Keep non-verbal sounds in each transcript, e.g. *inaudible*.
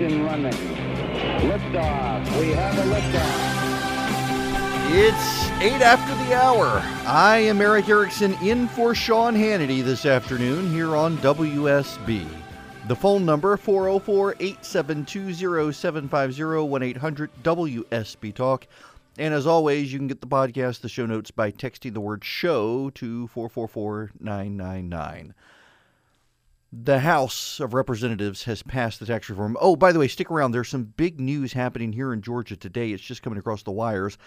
Ignition running. Liftoff. We have a liftoff. It's 8 after the hour. I am Erick Erickson in for Sean Hannity this afternoon here on WSB. The phone number 404-872-0750 1-800 WSB Talk. And as always, you can get the podcast, the show notes by texting the word show to 444-999. The House of Representatives has passed the tax reform. Oh, by the way, stick around. There's some big news happening here in Georgia today. It's just coming across the wires.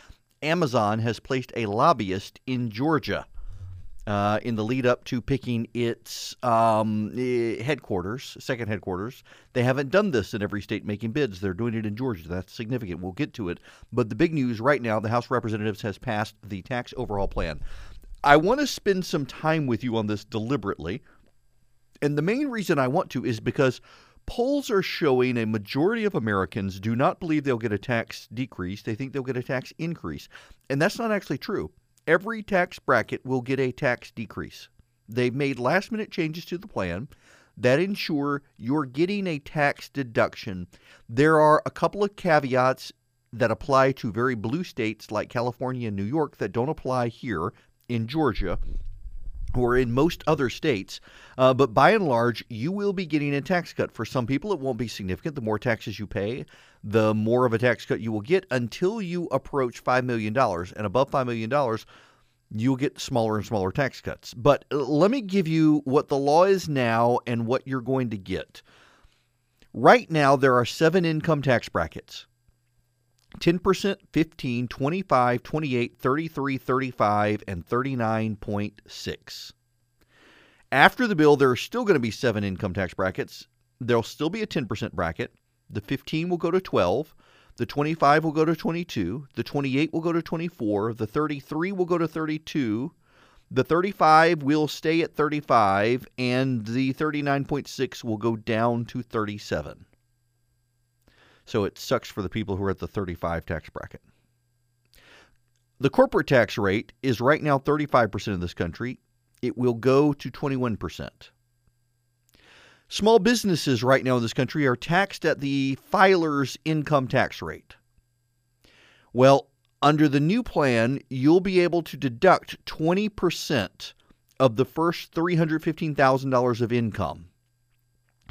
Amazon has placed a lobbyist in Georgia uh, in the lead up to picking its um, eh, headquarters, second headquarters. They haven't done this in every state making bids. They're doing it in Georgia. That's significant. We'll get to it. But the big news right now the House of Representatives has passed the tax overhaul plan. I want to spend some time with you on this deliberately and the main reason I want to is because polls are showing a majority of Americans do not believe they'll get a tax decrease. They think they'll get a tax increase. And that's not actually true. Every tax bracket will get a tax decrease. They've made last minute changes to the plan that ensure you're getting a tax deduction. There are a couple of caveats that apply to very blue states like California and New York that don't apply here in Georgia or in most other states. Uh, but by and large, you will be getting a tax cut. For some people, it won't be significant. The more taxes you pay, the more of a tax cut you will get until you approach $5 million. And above $5 million, you'll get smaller and smaller tax cuts. But uh, let me give you what the law is now and what you're going to get. Right now, there are seven income tax brackets. 10%, 15, 25, 28, 33, 35, and 39.6. After the bill, there are still going to be seven income tax brackets. There'll still be a 10% bracket. The 15 will go to 12. The 25 will go to 22. The 28 will go to 24. The 33 will go to 32. The 35 will stay at 35. And the 39.6 will go down to 37. So it sucks for the people who are at the 35 tax bracket. The corporate tax rate is right now 35% in this country. It will go to 21%. Small businesses right now in this country are taxed at the filer's income tax rate. Well, under the new plan, you'll be able to deduct 20% of the first $315,000 of income.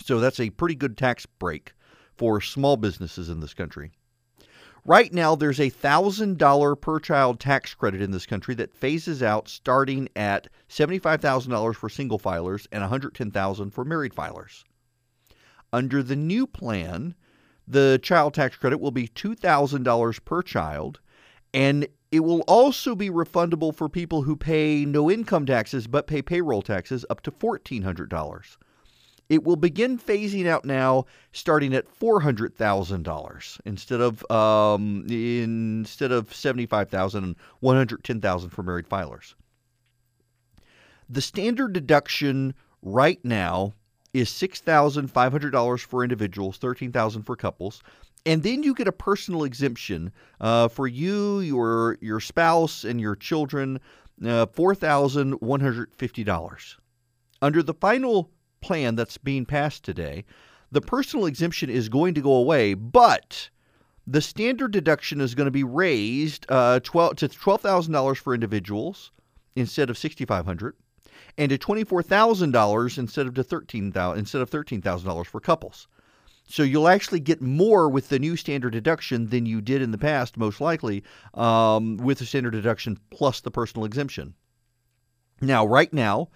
So that's a pretty good tax break for small businesses in this country. Right now, there's a $1,000 per child tax credit in this country that phases out starting at $75,000 for single filers and $110,000 for married filers. Under the new plan, the child tax credit will be $2,000 per child, and it will also be refundable for people who pay no income taxes but pay payroll taxes up to $1,400. It will begin phasing out now, starting at four hundred thousand dollars instead of um, instead of seventy five thousand and one hundred ten thousand for married filers. The standard deduction right now is six thousand five hundred dollars for individuals, thirteen thousand for couples, and then you get a personal exemption uh, for you, your your spouse, and your children, uh, four thousand one hundred fifty dollars. Under the final plan that's being passed today, the personal exemption is going to go away, but the standard deduction is going to be raised uh, 12 to $12,000 for individuals instead of 6500 and to $24,000 instead of to 13,000 instead of $13,000 for couples. So you'll actually get more with the new standard deduction than you did in the past, most likely, um, with the standard deduction plus the personal exemption. Now, right now,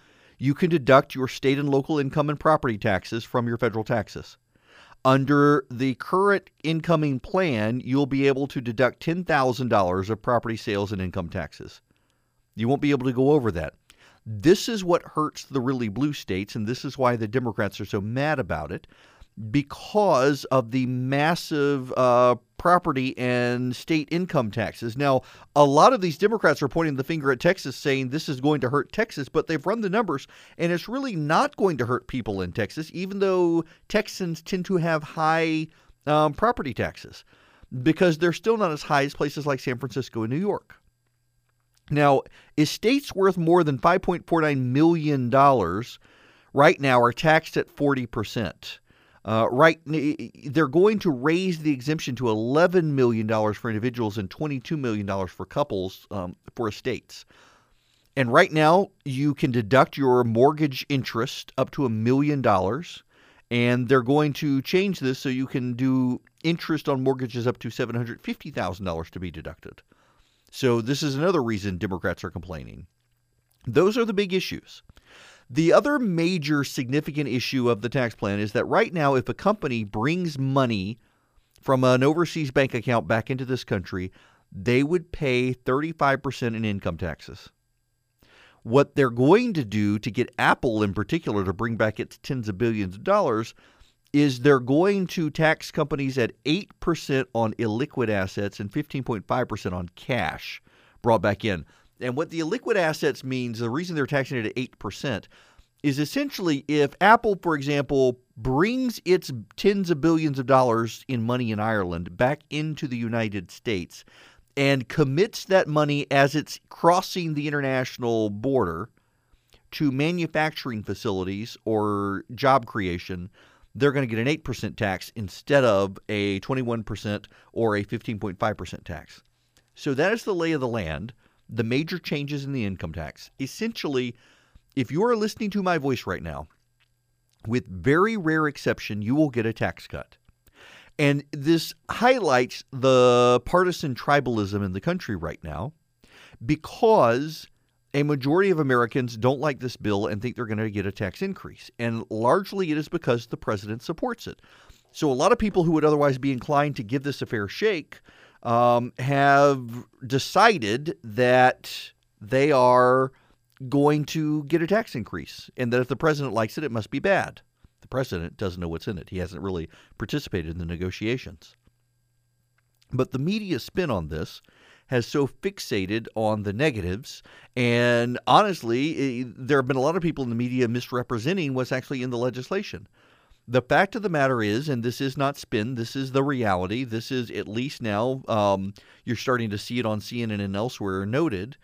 you can deduct your state and local income and property taxes from your federal taxes. Under the current incoming plan, you'll be able to deduct $10,000 of property sales and income taxes. You won't be able to go over that. This is what hurts the really blue states, and this is why the Democrats are so mad about it because of the massive uh, property and state income taxes. Now, a lot of these Democrats are pointing the finger at Texas, saying this is going to hurt Texas, but they've run the numbers, and it's really not going to hurt people in Texas, even though Texans tend to have high um, property taxes because they're still not as high as places like San Francisco and New York. Now, estates worth more than $5.49 million right now are taxed at 40%. Uh, right, they're going to raise the exemption to $11 million for individuals and $22 million for couples um, for estates. And right now, you can deduct your mortgage interest up to a million dollars. And they're going to change this so you can do interest on mortgages up to $750,000 to be deducted. So, this is another reason Democrats are complaining. Those are the big issues. The other major significant issue of the tax plan is that right now, if a company brings money from an overseas bank account back into this country, they would pay 35% in income taxes. What they're going to do to get Apple in particular to bring back its tens of billions of dollars is they're going to tax companies at 8% on illiquid assets and 15.5% on cash brought back in. And what the illiquid assets means, the reason they're taxing it at 8%, is essentially if Apple, for example, brings its tens of billions of dollars in money in Ireland back into the United States and commits that money as it's crossing the international border to manufacturing facilities or job creation, they're going to get an 8% tax instead of a 21% or a 15.5% tax. So that is the lay of the land the major changes in the income tax. Essentially, if you are listening to my voice right now, with very rare exception, you will get a tax cut. And this highlights the partisan tribalism in the country right now because a majority of Americans don't like this bill and think they're going to get a tax increase. And largely it is because the president supports it. So a lot of people who would otherwise be inclined to give this a fair shake um, have decided that they are going to get a tax increase, and that if the president likes it, it must be bad. The president doesn't know what's in it. He hasn't really participated in the negotiations. But the media spin on this has so fixated on the negatives. And honestly, eh, there have been a lot of people in the media misrepresenting what's actually in the legislation. The fact of the matter is, and this is not spin, this is the reality. This is at least now, um, you're starting to see it on CNN and elsewhere noted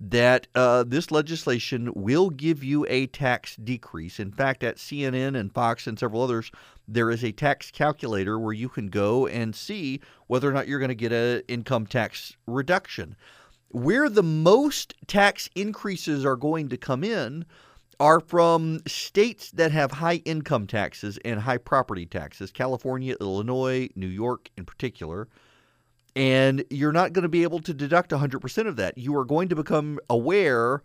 that uh, this legislation will give you a tax decrease. In fact, at CNN and Fox and several others, there is a tax calculator where you can go and see whether or not you're going to get an income tax reduction. Where the most tax increases are going to come in are from states that have high income taxes and high property taxes California, Illinois, New York in particular. And you're not going to be able to deduct 100% of that. You are going to become aware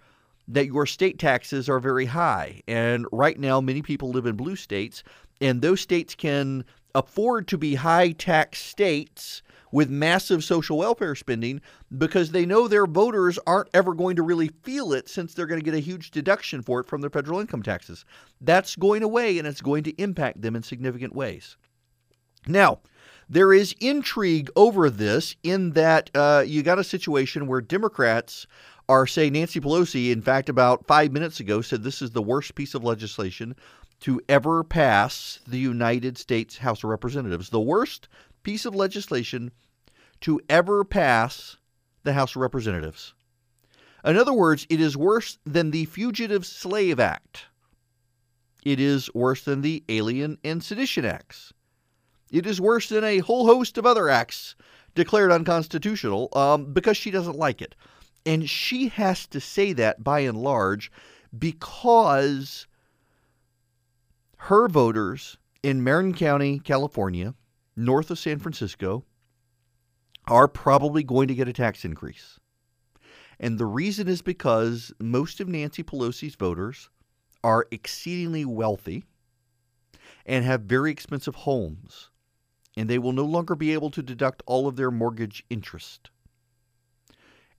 that your state taxes are very high. And right now, many people live in blue states, and those states can afford to be high tax states with massive social welfare spending because they know their voters aren't ever going to really feel it since they're going to get a huge deduction for it from their federal income taxes. That's going away and it's going to impact them in significant ways. Now, there is intrigue over this in that uh, you got a situation where Democrats are saying Nancy Pelosi, in fact, about five minutes ago, said this is the worst piece of legislation to ever pass the United States House of Representatives. The worst piece of legislation to ever pass the House of Representatives. In other words, it is worse than the Fugitive Slave Act. It is worse than the Alien and Sedition Acts. It is worse than a whole host of other acts declared unconstitutional um, because she doesn't like it. And she has to say that by and large because her voters in Marin County, California, north of San Francisco are probably going to get a tax increase. And the reason is because most of Nancy Pelosi's voters are exceedingly wealthy and have very expensive homes, and they will no longer be able to deduct all of their mortgage interest.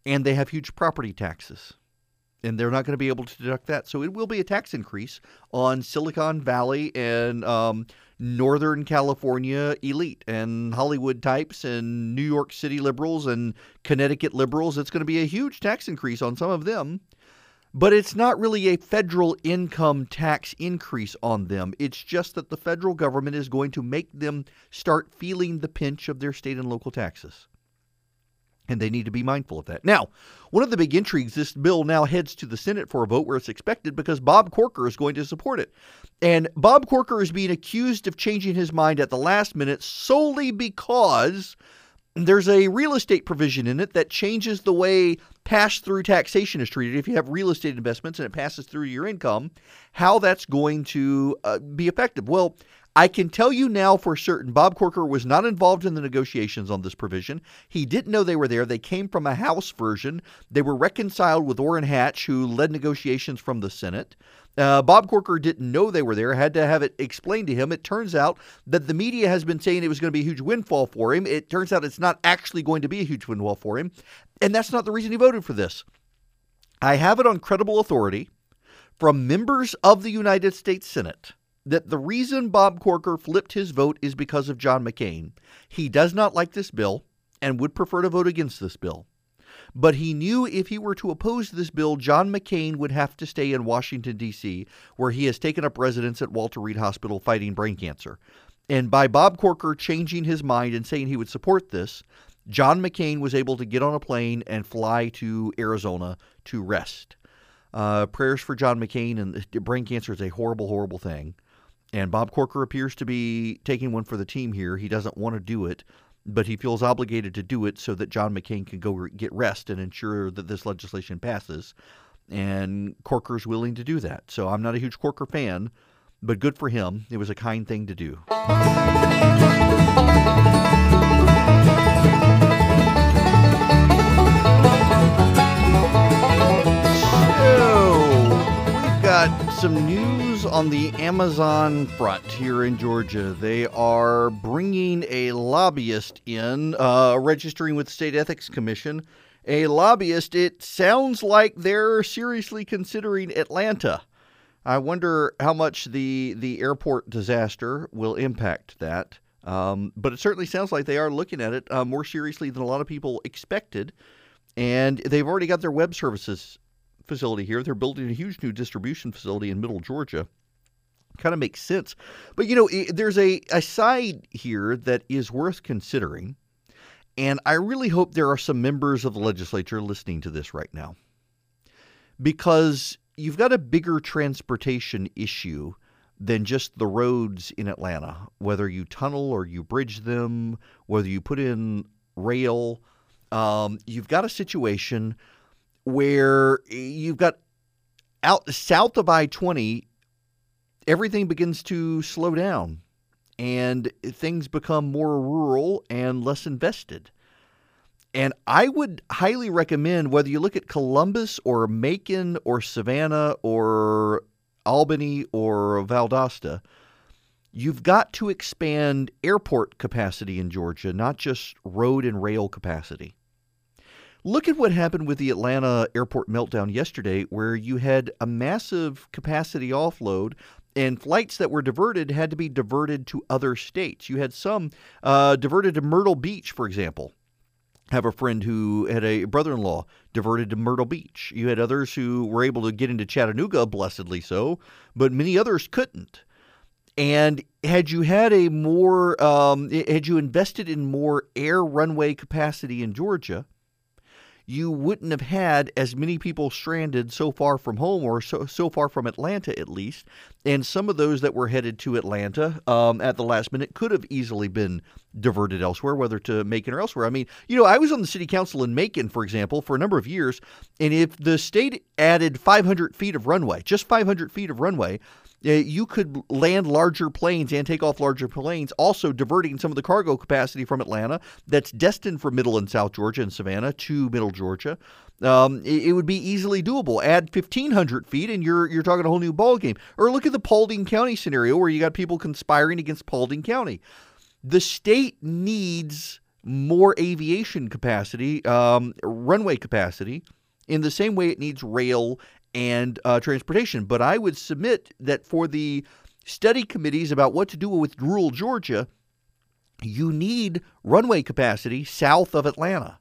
And they have huge property taxes and they're not going to be able to deduct that. So it will be a tax increase on Silicon Valley and um, Northern California elite and Hollywood types and New York City liberals and Connecticut liberals. It's going to be a huge tax increase on some of them. But it's not really a federal income tax increase on them. It's just that the federal government is going to make them start feeling the pinch of their state and local taxes. And they need to be mindful of that. Now, one of the big intrigues this bill now heads to the Senate for a vote where it's expected because Bob Corker is going to support it. And Bob Corker is being accused of changing his mind at the last minute solely because there's a real estate provision in it that changes the way pass through taxation is treated. If you have real estate investments and it passes through your income, how that's going to uh, be effective. Well, I can tell you now for certain Bob Corker was not involved in the negotiations on this provision. He didn't know they were there. They came from a House version. They were reconciled with Orrin Hatch, who led negotiations from the Senate. Uh, Bob Corker didn't know they were there, had to have it explained to him. It turns out that the media has been saying it was going to be a huge windfall for him. It turns out it's not actually going to be a huge windfall for him. And that's not the reason he voted for this. I have it on credible authority from members of the United States Senate that the reason Bob Corker flipped his vote is because of John McCain. He does not like this bill and would prefer to vote against this bill. But he knew if he were to oppose this bill, John McCain would have to stay in Washington, D.C., where he has taken up residence at Walter Reed Hospital fighting brain cancer. And by Bob Corker changing his mind and saying he would support this, John McCain was able to get on a plane and fly to Arizona to rest. Uh, prayers for John McCain and brain cancer is a horrible, horrible thing. And Bob Corker appears to be taking one for the team here. He doesn't want to do it, but he feels obligated to do it so that John McCain can go get rest and ensure that this legislation passes. And Corker's willing to do that. So I'm not a huge Corker fan, but good for him. It was a kind thing to do. So, we've got some news on the Amazon front here in Georgia. They are bringing a lobbyist in, uh, registering with the State Ethics Commission. A lobbyist, it sounds like they're seriously considering Atlanta. I wonder how much the, the airport disaster will impact that. Um, but it certainly sounds like they are looking at it uh, more seriously than a lot of people expected. And they've already got their web services facility here. They're building a huge new distribution facility in Middle Georgia. Kind of makes sense. But, you know, there's a, a side here that is worth considering. And I really hope there are some members of the legislature listening to this right now. Because you've got a bigger transportation issue than just the roads in Atlanta, whether you tunnel or you bridge them, whether you put in rail. Um, you've got a situation where you've got out south of I 20, everything begins to slow down and things become more rural and less invested. And I would highly recommend whether you look at Columbus or Macon or Savannah or Albany or Valdosta, you've got to expand airport capacity in Georgia, not just road and rail capacity. Look at what happened with the Atlanta airport meltdown yesterday, where you had a massive capacity offload and flights that were diverted had to be diverted to other states. You had some uh, diverted to Myrtle Beach, for example. Have a friend who had a brother-in-law diverted to Myrtle Beach. You had others who were able to get into Chattanooga, blessedly so, but many others couldn't. And had you had a more, um, had you invested in more air runway capacity in Georgia, you wouldn't have had as many people stranded so far from home or so, so far from Atlanta, at least. And some of those that were headed to Atlanta um, at the last minute could have easily been diverted elsewhere, whether to Macon or elsewhere. I mean, you know, I was on the city council in Macon, for example, for a number of years. And if the state added 500 feet of runway, just 500 feet of runway, you could land larger planes and take off larger planes, also diverting some of the cargo capacity from Atlanta that's destined for Middle and South Georgia and Savannah to Middle Georgia. Um, it, it, would be easily doable. Add 1,500 feet, and you're you're talking a whole new ball game. Or look at the Paulding County scenario, where you got people conspiring against Paulding County. The state needs more aviation capacity, um, runway capacity, in the same way it needs rail and uh, transportation. But I would submit that for the study committees about what to do with rural Georgia, you need runway capacity south of Atlanta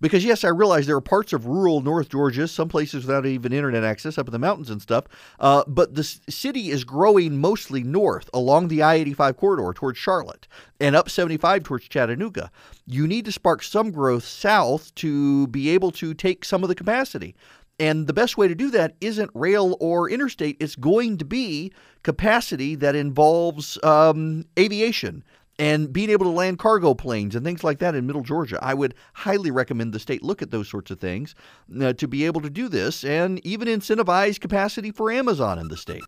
Because, yes, I realize there are parts of rural North Georgia, some places without even internet access up in the mountains and stuff, uh, but the city is growing mostly north along the I 85 corridor towards Charlotte and up 75 towards Chattanooga. You need to spark some growth south to be able to take some of the capacity. And the best way to do that isn't rail or interstate. It's going to be capacity that involves um, aviation and being able to land cargo planes and things like that in Middle Georgia. I would highly recommend the state look at those sorts of things uh, to be able to do this and even incentivize capacity for Amazon in the state.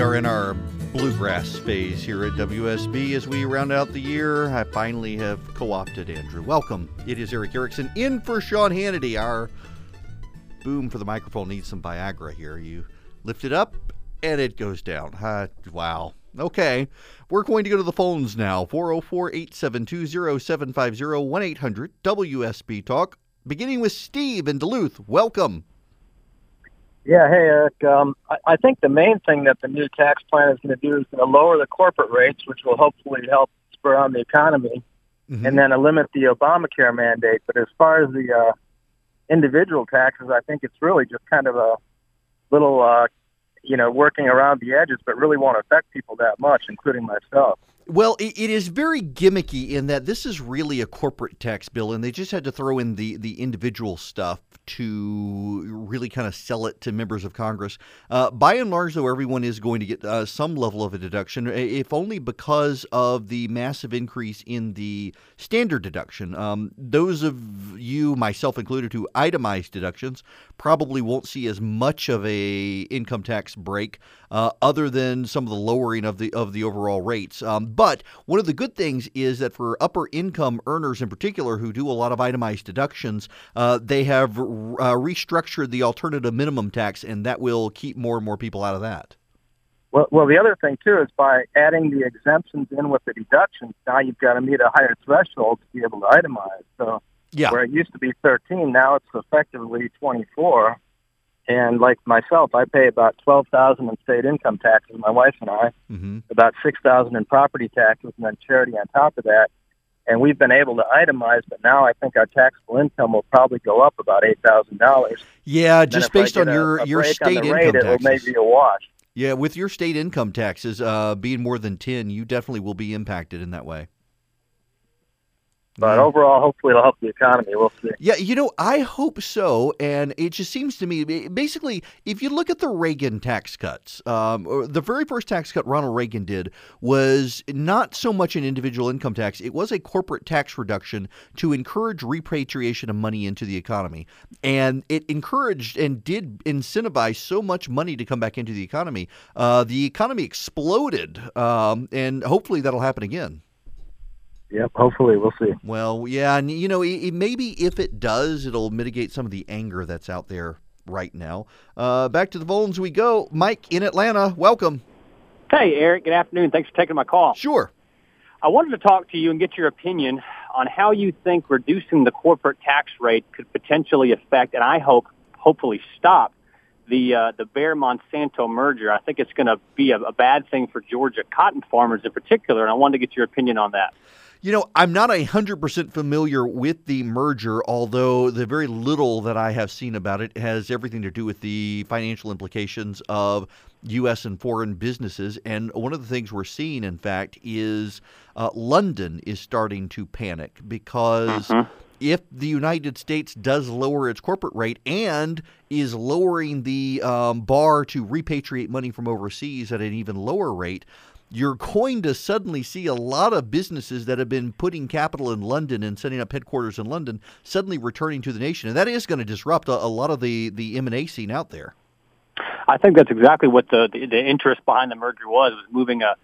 We are in our bluegrass phase here at WSB as we round out the year. I finally have co opted Andrew. Welcome. It is Erick Erickson in for Sean Hannity. Our boom for the microphone needs some Viagra here. You lift it up and it goes down. Uh, wow. Okay. We're going to go to the phones now 404 872 0750 1 800 WSB Talk. Beginning with Steve in Duluth. Welcome. Yeah, hey Erick. Um, I, I think the main thing that the new tax plan is going to do is going to lower the corporate rates, which will hopefully help spur on the economy, mm-hmm. and then limit the Obamacare mandate. But as far as the uh, individual taxes, I think it's really just kind of a little, uh, you know, working around the edges, but really won't affect people that much, including myself. Well, it, it is very gimmicky in that this is really a corporate tax bill, and they just had to throw in the, the individual stuff to really kind of sell it to members of Congress. Uh, by and large, though, everyone is going to get uh, some level of a deduction, if only because of the massive increase in the standard deduction. Um, those of you, myself included, who itemize deductions probably won't see as much of a income tax break, uh, other than some of the lowering of the of the overall rates. Um, but one of the good things is that for upper income earners in particular who do a lot of itemized deductions, uh, they have uh, restructured the alternative minimum tax, and that will keep more and more people out of that. Well, well, the other thing too is by adding the exemptions in with the deductions, now you've got to meet a higher threshold to be able to itemize. So, yeah. where it used to be 13, now it's effectively 24. And like myself, I pay about twelve thousand in state income taxes. My wife and I, mm-hmm. about six thousand in property taxes, and then charity on top of that. And we've been able to itemize, but now I think our taxable income will probably go up about eight thousand dollars. Yeah, just based on your a your state income rate, taxes. It will maybe a wash. Yeah, with your state income taxes uh, being more than ten, you definitely will be impacted in that way. But overall, hopefully, it'll help the economy. We'll see. Yeah, you know, I hope so. And it just seems to me, basically, if you look at the Reagan tax cuts, um, the very first tax cut Ronald Reagan did was not so much an individual income tax; it was a corporate tax reduction to encourage repatriation of money into the economy, and it encouraged and did incentivize so much money to come back into the economy. Uh, the economy exploded, um, and hopefully, that'll happen again. Yep, hopefully we'll see. Well, yeah, and you know, it, maybe if it does, it'll mitigate some of the anger that's out there right now. Uh, back to the phones we go. Mike in Atlanta, welcome. Hey, Erick. Good afternoon. Thanks for taking my call. Sure. I wanted to talk to you and get your opinion on how you think reducing the corporate tax rate could potentially affect, and I hope, hopefully, stop the uh, the Bayer Monsanto merger. I think it's going to be a, a bad thing for Georgia cotton farmers in particular, and I wanted to get your opinion on that. You know, I'm not 100% familiar with the merger, although the very little that I have seen about it has everything to do with the financial implications of U.S. and foreign businesses. And one of the things we're seeing, in fact, is uh, London is starting to panic because. Uh-huh. If the United States does lower its corporate rate and is lowering the um, bar to repatriate money from overseas at an even lower rate, you're going to suddenly see a lot of businesses that have been putting capital in London and setting up headquarters in London suddenly returning to the nation, and that is going to disrupt a, a lot of the the M and A scene out there. I think that's exactly what the, the the interest behind the merger was was moving a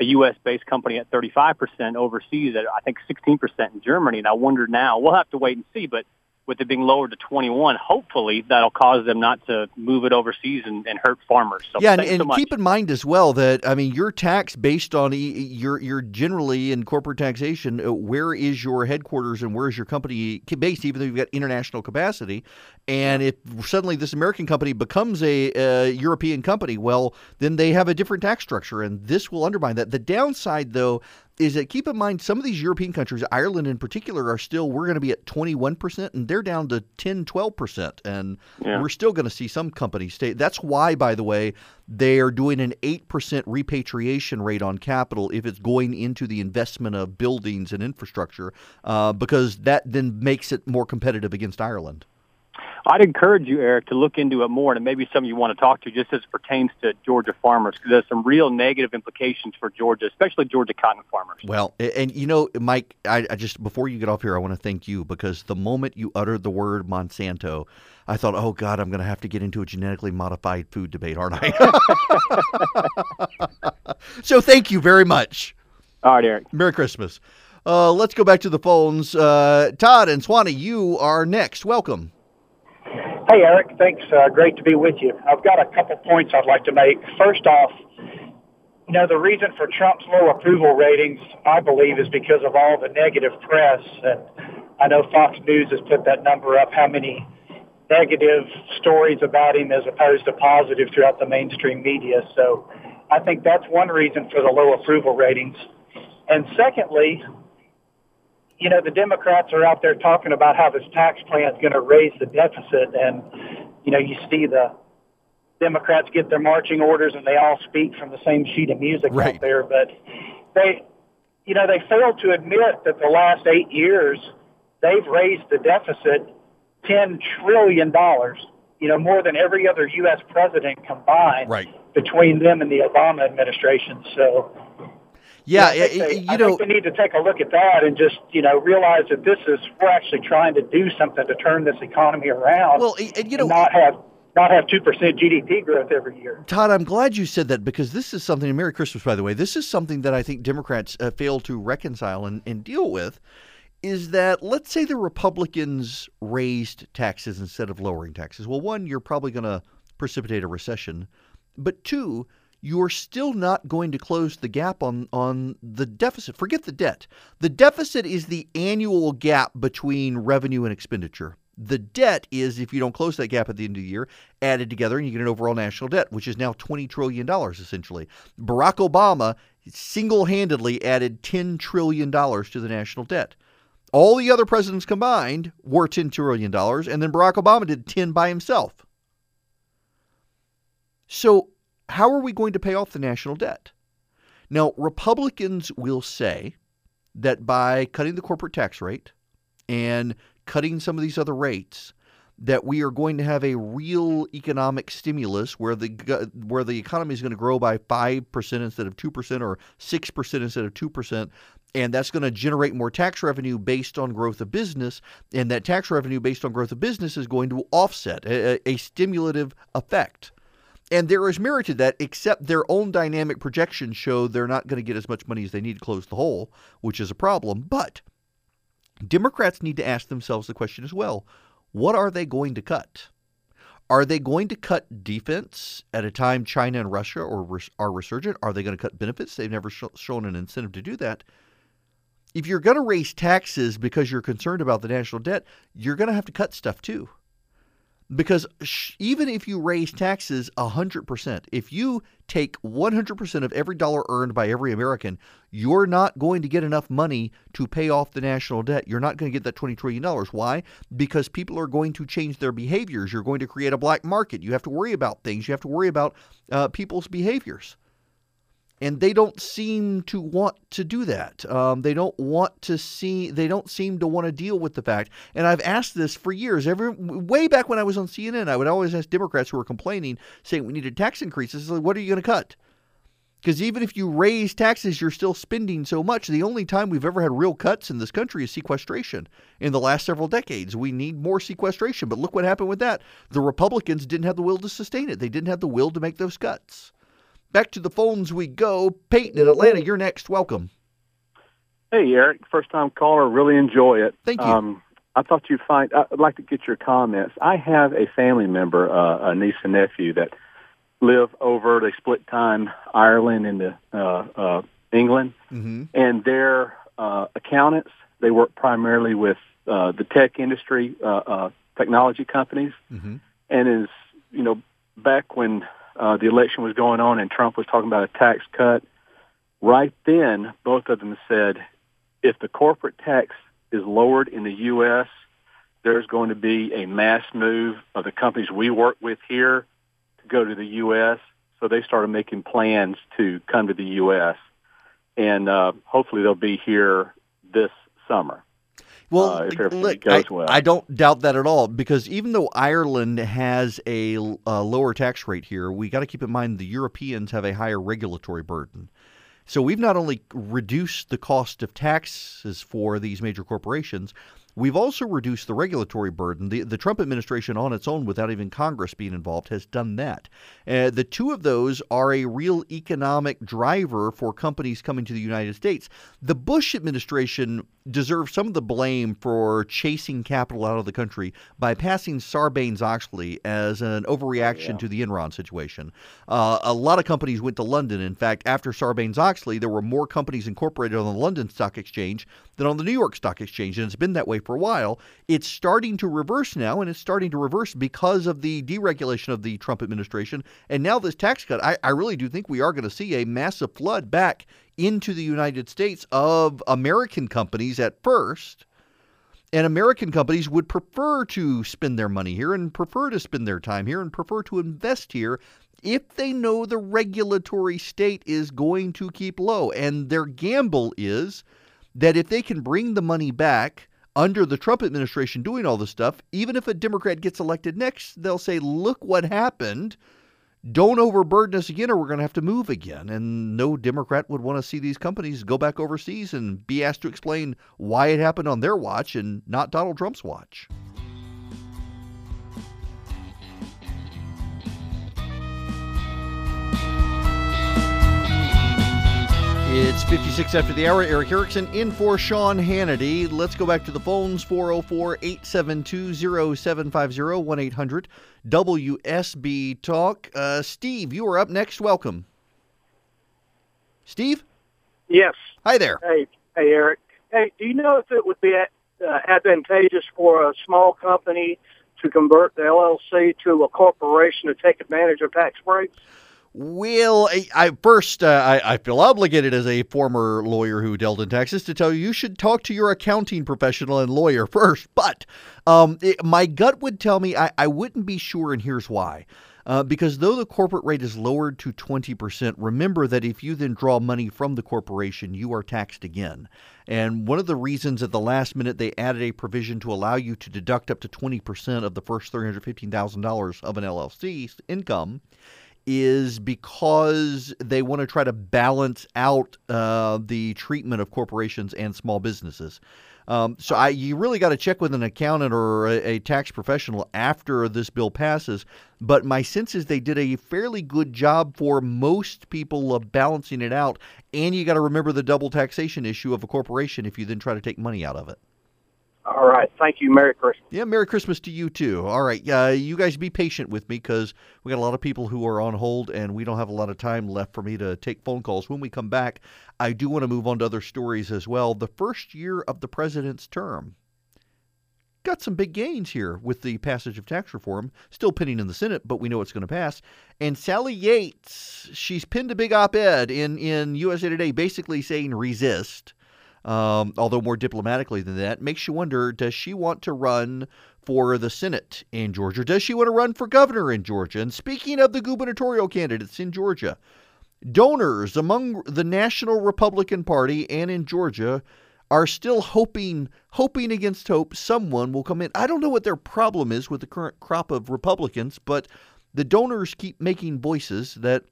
a U.S. based company at 35 percent overseas at I think 16 percent in Germany, and I wonder now we'll have to wait and see, but with it being lowered to 21, hopefully that'll cause them not to move it overseas and, and hurt farmers. So yeah, and, and so keep in mind as well that I mean your tax based on you're you're generally in corporate taxation. Uh, where is your headquarters and where is your company based? Even though you've got international capacity, and if suddenly this American company becomes a, a European company, well, then they have a different tax structure, and this will undermine that. The downside, though, is that keep in mind some of these European countries, Ireland in particular, are still, we're going to be at 21%, and they're down to 10, 12%. And yeah. we're still going to see some companies stay. That's why, by the way, they are doing an 8% repatriation rate on capital if it's going into the investment of buildings and infrastructure, uh, because that then makes it more competitive against Ireland. I'd encourage you, Erick, to look into it more, and maybe some you want to talk to just as it pertains to Georgia farmers, because there's some real negative implications for Georgia, especially Georgia cotton farmers. Well, and you know, Mike, I, I just before you get off here, I want to thank you because the moment you uttered the word Monsanto, I thought, oh God, I'm going to have to get into a genetically modified food debate, aren't I? *laughs* so thank you very much. All right, Erick. Merry Christmas. Uh, let's go back to the phones. Uh, Todd and Suwanee, you are next. Welcome. Hey, Erick. Thanks. Uh, great to be with you. I've got a couple points I'd like to make. First off, you know, the reason for Trump's low approval ratings, I believe, is because of all the negative press. And I know Fox News has put that number up, how many negative stories about him as opposed to positive throughout the mainstream media. So I think that's one reason for the low approval ratings. And secondly, you know, the Democrats are out there talking about how this tax plan is going to raise the deficit, and you know, you see the Democrats get their marching orders and they all speak from the same sheet of music right. out there, but they, you know, they fail to admit that the last eight years they've raised the deficit ten trillion dollars. You know, more than every other U.S. president combined right. between them and the Obama administration. So yeah, yeah they, you I know, think they need to take a look at that and just you know realize that this is we're actually trying to do something to turn this economy around. Well, and, you know, not have not have two percent GDP growth every year. Todd, I'm glad you said that because this is something. Merry Christmas, by the way. This is something that I think Democrats uh, fail to reconcile and, and deal with. Is that let's say the Republicans raised taxes instead of lowering taxes? Well, one, you're probably going to precipitate a recession, but two you're still not going to close the gap on, on the deficit. Forget the debt. The deficit is the annual gap between revenue and expenditure. The debt is, if you don't close that gap at the end of the year, added together and you get an overall national debt, which is now $20 trillion essentially. Barack Obama single handedly added $10 trillion to the national debt. All the other presidents combined were $10 trillion, and then Barack Obama did 10 by himself. So how are we going to pay off the national debt? Now, Republicans will say that by cutting the corporate tax rate and cutting some of these other rates, that we are going to have a real economic stimulus where the where the economy is going to grow by 5% instead of 2% or 6% instead of 2% and that's going to generate more tax revenue based on growth of business and that tax revenue based on growth of business is going to offset a, a stimulative effect and there is merit to that, except their own dynamic projections show they're not going to get as much money as they need to close the hole, which is a problem. But Democrats need to ask themselves the question as well what are they going to cut? Are they going to cut defense at a time China and Russia are, are resurgent? Are they going to cut benefits? They've never sh- shown an incentive to do that. If you're going to raise taxes because you're concerned about the national debt, you're going to have to cut stuff too. Because even if you raise taxes 100%, if you take 100% of every dollar earned by every American, you're not going to get enough money to pay off the national debt. You're not going to get that $20 trillion. Why? Because people are going to change their behaviors. You're going to create a black market. You have to worry about things. You have to worry about uh, people's behaviors and they don't seem to want to do that. Um, they don't want to see. They don't seem to want to deal with the fact. And I've asked this for years. Every way back when I was on CNN, I would always ask Democrats who were complaining, saying we needed tax increases. Like, what are you going to cut? Because even if you raise taxes, you're still spending so much. The only time we've ever had real cuts in this country is sequestration. In the last several decades, we need more sequestration. But look what happened with that. The Republicans didn't have the will to sustain it. They didn't have the will to make those cuts. Back to the phones we go. Peyton in Atlanta, you're next. Welcome. Hey, Erick. First time caller. Really enjoy it. Thank you. Um, I thought you'd find. I'd like to get your comments. I have a family member, uh, a niece and nephew that live over. They split time Ireland into uh, uh, England, mm-hmm. and their uh, accountants. They work primarily with uh, the tech industry, uh, uh, technology companies, mm-hmm. and is you know back when uh, the election was going on and Trump was talking about a tax cut. Right then, both of them said, if the corporate tax is lowered in the U.S., there's going to be a mass move of the companies we work with here to go to the U.S. So they started making plans to come to the U.S. and uh, hopefully they'll be here this summer. Well, uh, look, I, well. I, don't doubt that at all because even though Ireland has a, a lower tax rate here, we got to keep in mind the Europeans have a higher regulatory burden. So we've not only reduced the cost of taxes for these major corporations, We've also reduced the regulatory burden. The, the Trump administration, on its own, without even Congress being involved, has done that. Uh, the two of those are a real economic driver for companies coming to the United States. The Bush administration deserves some of the blame for chasing capital out of the country by passing Sarbanes Oxley as an overreaction yeah. to the Enron situation. Uh, a lot of companies went to London. In fact, after Sarbanes Oxley, there were more companies incorporated on the London Stock Exchange than on the New York Stock Exchange, and it's been that way for a while. It's starting to reverse now, and it's starting to reverse because of the deregulation of the Trump administration. And now this tax cut, I, I really do think we are going to see a massive flood back into the United States of American companies at first. And American companies would prefer to spend their money here and prefer to spend their time here and prefer to invest here if they know the regulatory state is going to keep low. And their gamble is that if they can bring the money back under the Trump administration doing all this stuff, even if a Democrat gets elected next, they'll say, look what happened. Don't overburden us again, or we're going to have to move again. And no Democrat would want to see these companies go back overseas and be asked to explain why it happened on their watch and not Donald Trump's watch. It's 56 after the hour. Erick Erickson in for Sean Hannity. Let's go back to the phones 404 872 0750 1 800 WSB Talk. Uh, Steve, you are up next. Welcome. Steve? Yes. Hi there. Hey, hey, Erick. Hey, do you know if it would be uh, advantageous for a small company to convert the LLC to a corporation to take advantage of tax breaks? Well, I, I first uh, I, I, feel obligated as a former lawyer who dealt in taxes to tell you you should talk to your accounting professional and lawyer *laughs* first. But um, it, my gut would tell me I, I wouldn't be sure, and here's why. Uh, because though the corporate rate is lowered to 20%, remember that if you then draw money from the corporation, you are taxed again. And one of the reasons at the last minute they added a provision to allow you to deduct up to 20% of the first $315,000 of an LLC's income is because they want to try to balance out uh, the treatment of corporations and small businesses. Um, so I, you really got to check with an accountant or a, a, tax professional after this bill passes. But my sense is they did a fairly good job for most people of balancing it out. And you got to remember the double taxation issue of a corporation if you then try to take money out of it. All right. Thank you. Merry Christmas. Yeah, Merry Christmas to you too. All right. Uh, you guys be patient with me because we got a lot of people who are on hold and we don't have a lot of time left for me to take phone calls. When we come back, I do want to move on to other stories as well. The first year of the president's term got some big gains here with the passage of tax reform. Still pending in the Senate, but we know it's going to pass. And Sally Yates, she's pinned a big op-ed in in USA Today, basically saying resist um, although more diplomatically than that, makes you wonder does she want to run for the Senate in Georgia? Does she want to run for governor in Georgia? And speaking of the gubernatorial candidates in Georgia, donors among the National Republican Party and in Georgia are still hoping hoping against hope someone will come in. I don't know what their problem is with the current crop of Republicans, but the donors keep making voices that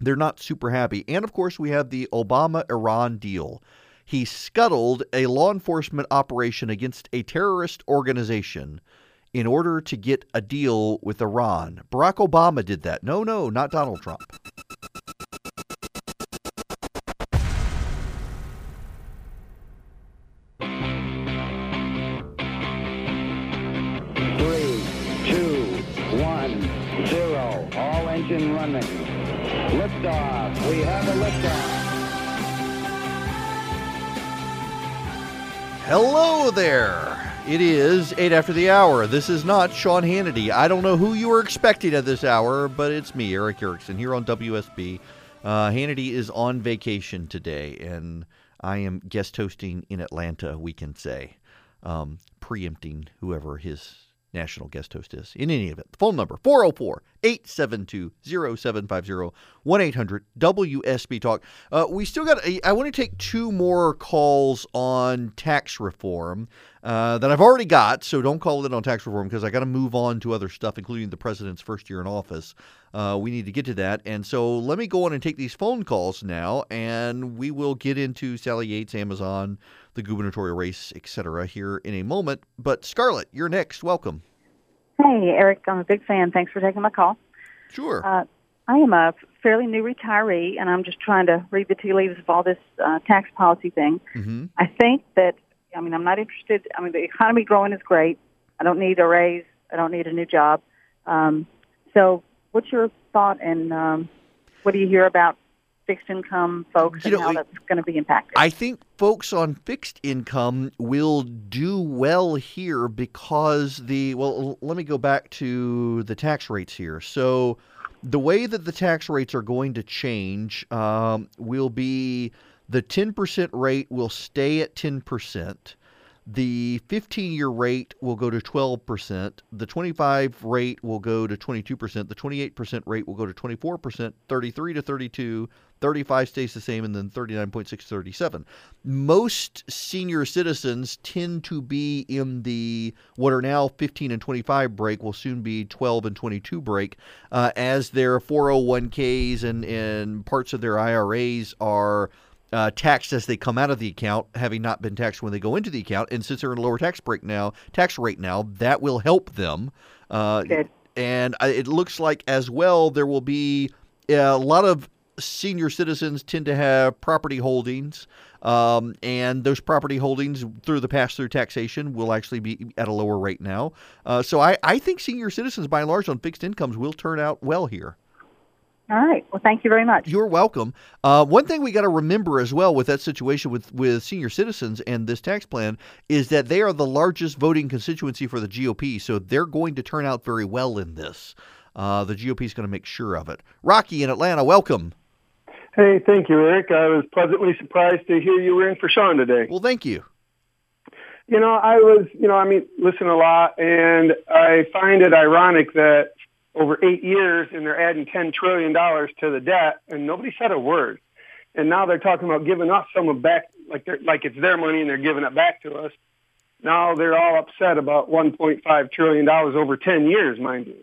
they're not super happy. And of course, we have the Obama Iran deal he scuttled a law enforcement operation against a terrorist organization in order to get a deal with Iran. Barack Obama did that. No, no, not Donald Trump. Three, two, one, zero. All engine running. Liftoff. We have a liftoff. Hello there. It is 8 after the hour. This is not Sean Hannity. I don't know who you were expecting at this hour, but it's me, Erick Erickson, here on WSB. Uh, Hannity is on vacation today, and I am guest hosting in Atlanta, we can say, um, preempting whoever his national guest host is. In any event, the phone number 404 872 0750 1 800 WSB Talk. Uh, we still got, a, I want to take two more calls on tax reform uh, that I've already got, so don't call it on tax reform because I got to move on to other stuff, including the president's first year in office. Uh, we need to get to that. And so let me go on and take these phone calls now, and we will get into Sally Yates, Amazon, the gubernatorial race, etc. here in a moment. But Scarlett, you're next. Welcome. Hey, Erick. I'm a big fan. Thanks for taking my call. Sure. Uh, I am a fairly new retiree, and I'm just trying to read the tea leaves of all this uh, tax policy thing. Mm-hmm. I think that, I mean, I'm not interested. I mean, the economy growing is great. I don't need a raise. I don't need a new job. Um, so, what's your thought, and um, what do you hear about fixed income folks you and know, how that's going to be impacted? I think folks on fixed income will do well here because the well let me go back to the tax rates here. So the way that the tax rates are going to change um, will be the 10% rate will stay at 10%. The 15 year rate will go to 12%. The 25 rate will go to 22%. The 28% rate will go to 24%. 33 to 32. 35 stays the same, and then 39.6 37. Most senior citizens tend to be in the what are now 15 and 25 break, will soon be 12 and 22 break, uh, as their 401ks and, and parts of their IRAs are uh, taxed as they come out of the account, having not been taxed when they go into the account. And since they're in a lower tax break now, tax rate now, that will help them. Uh, and it looks like as well there will be a lot of senior citizens tend to have property holdings, um, and those property holdings through the pass through taxation will actually be at a lower rate now. Uh, so I, I think senior citizens, by and large, on fixed incomes will turn out well here. All right. Well, thank you very much. You're welcome. Uh, one thing we got to remember as well with that situation with, with senior citizens and this tax plan is that they are the largest voting constituency for the GOP, so they're going to turn out very well in this. Uh, the GOP is going to make sure of it. Rocky in Atlanta, welcome. Hey, thank you, Erick. I was pleasantly surprised to hear you were in for Sean today. Well, thank you. You know, I was, you know, I mean, listen a lot, and I find it ironic that over eight years, and they're adding $10 trillion to the debt, and nobody said a word. And now they're talking about giving us some of back, like they're, like it's their money and they're giving it back to us. Now they're all upset about $1.5 trillion over 10 years, mind you.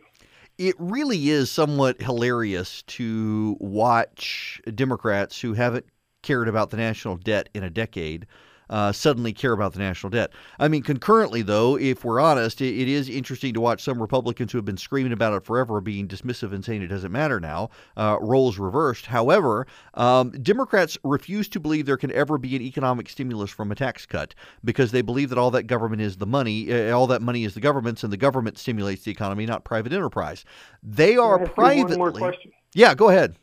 It really is somewhat hilarious to watch Democrats who haven't cared about the national debt in a decade uh, suddenly care about the national debt. I mean, concurrently, though, if we're honest, it, it is interesting to watch some Republicans who have been screaming about it forever being dismissive and saying it doesn't matter now, uh, roles reversed. However, um, Democrats refuse to believe there can ever be an economic stimulus from a tax cut because they believe that all that government is the money, uh, all that money is the government's, and the government stimulates the economy, not private enterprise. They are privately. Yeah, go ahead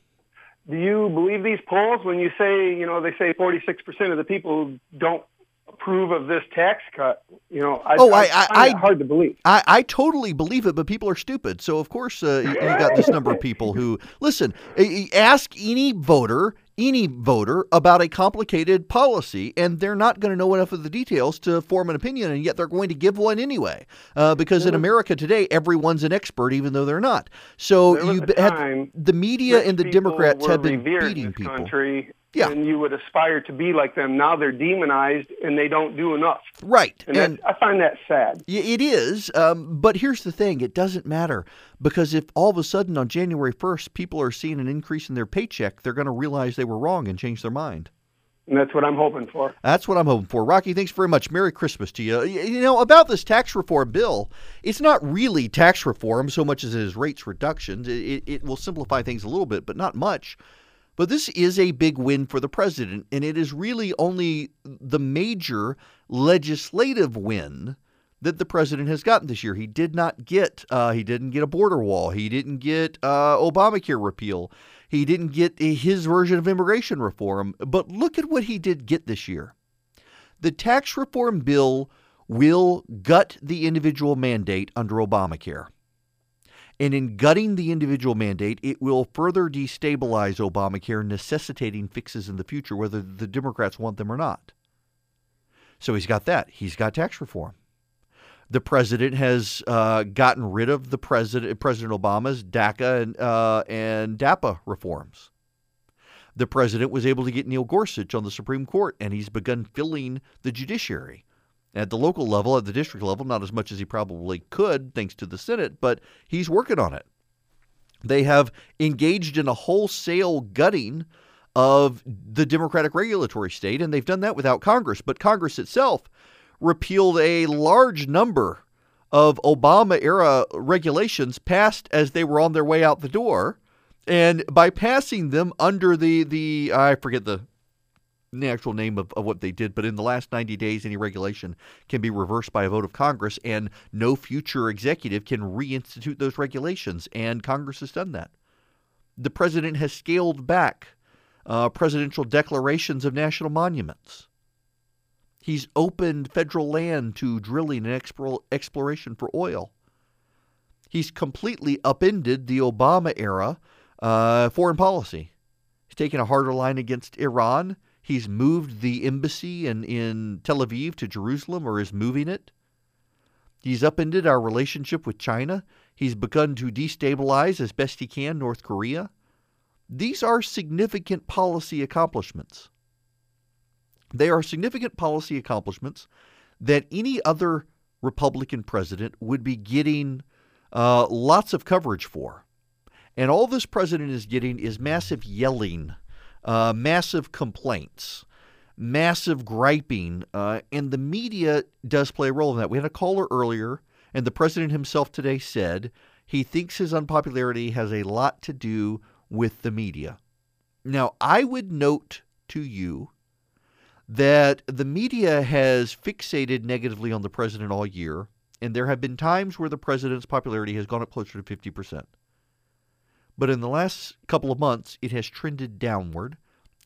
do you believe these polls when you say, you know, they say 46% of the people don't approve of this tax cut? You know, I, oh, I, I, I hard to believe. I, I totally believe it, but people are stupid. So of course, uh, you got this number of people who listen. Ask any voter any voter about a complicated policy, and they're not going to know enough of the details to form an opinion, and yet they're going to give one anyway. Uh, because in America today, everyone's an expert, even though they're not. So you had the media and the Democrats have been beating people. Country yeah. and you would aspire to be like them. Now they're demonized and they don't do enough. Right. And, and I find that sad. It is. Um, but here's the thing it doesn't matter because if all of a sudden on January 1st people are seeing an increase in their paycheck, they're going to realize they were wrong and change their mind. And that's what I'm hoping for. That's what I'm hoping for. Rocky, thanks very much. Merry Christmas to you. You know, about this tax reform bill, it's not really tax reform so much as it is rates reductions. It, it, it will simplify things a little bit, but not much. But this is a big win for the president, and it is really only the major legislative win that the president has gotten this year. He did not get uh, he didn't get a border wall. He didn't get uh, Obamacare repeal. He didn't get his version of immigration reform. But look at what he did get this year. The tax reform bill will gut the individual mandate under Obamacare. And in gutting the individual mandate, it will further destabilize Obamacare, necessitating fixes in the future, whether the Democrats want them or not. So he's got that. He's got tax reform. The president has uh, gotten rid of the president, President Obama's DACA and, uh, and DAPA reforms. The president was able to get Neil Gorsuch on the Supreme Court, and he's begun filling the judiciary at the local level, at the district level, not as much as he probably could, thanks to the Senate, but he's working on it. They have engaged in a wholesale gutting of the Democratic regulatory state, and they've done that without Congress. But Congress itself repealed a large number of Obama era regulations passed as they were on their way out the door. And by passing them under the, the I forget the the actual name of, of what they did, but in the last 90 days, any regulation can be reversed by a vote of Congress, and no future executive can reinstitute those regulations. And Congress has done that. The president has scaled back uh, presidential declarations of national monuments. He's opened federal land to drilling and exploration for oil. He's completely upended the Obama era uh, foreign policy. He's taken a harder line against Iran. He's moved the embassy in, in Tel Aviv to Jerusalem or is moving it. He's upended our relationship with China. He's begun to destabilize as best he can North Korea. These are significant policy accomplishments. They are significant policy accomplishments that any other Republican president would be getting uh, lots of coverage for. And all this president is getting is massive yelling uh, massive complaints, massive griping, uh, and the media does play a role in that. We had a caller earlier, and the president himself today said he thinks his unpopularity has a lot to do with the media. Now, I would note to you that the media has fixated negatively on the president all year, and there have been times where the president's popularity has gone up closer to 50%. But in the last couple of months, it has trended downward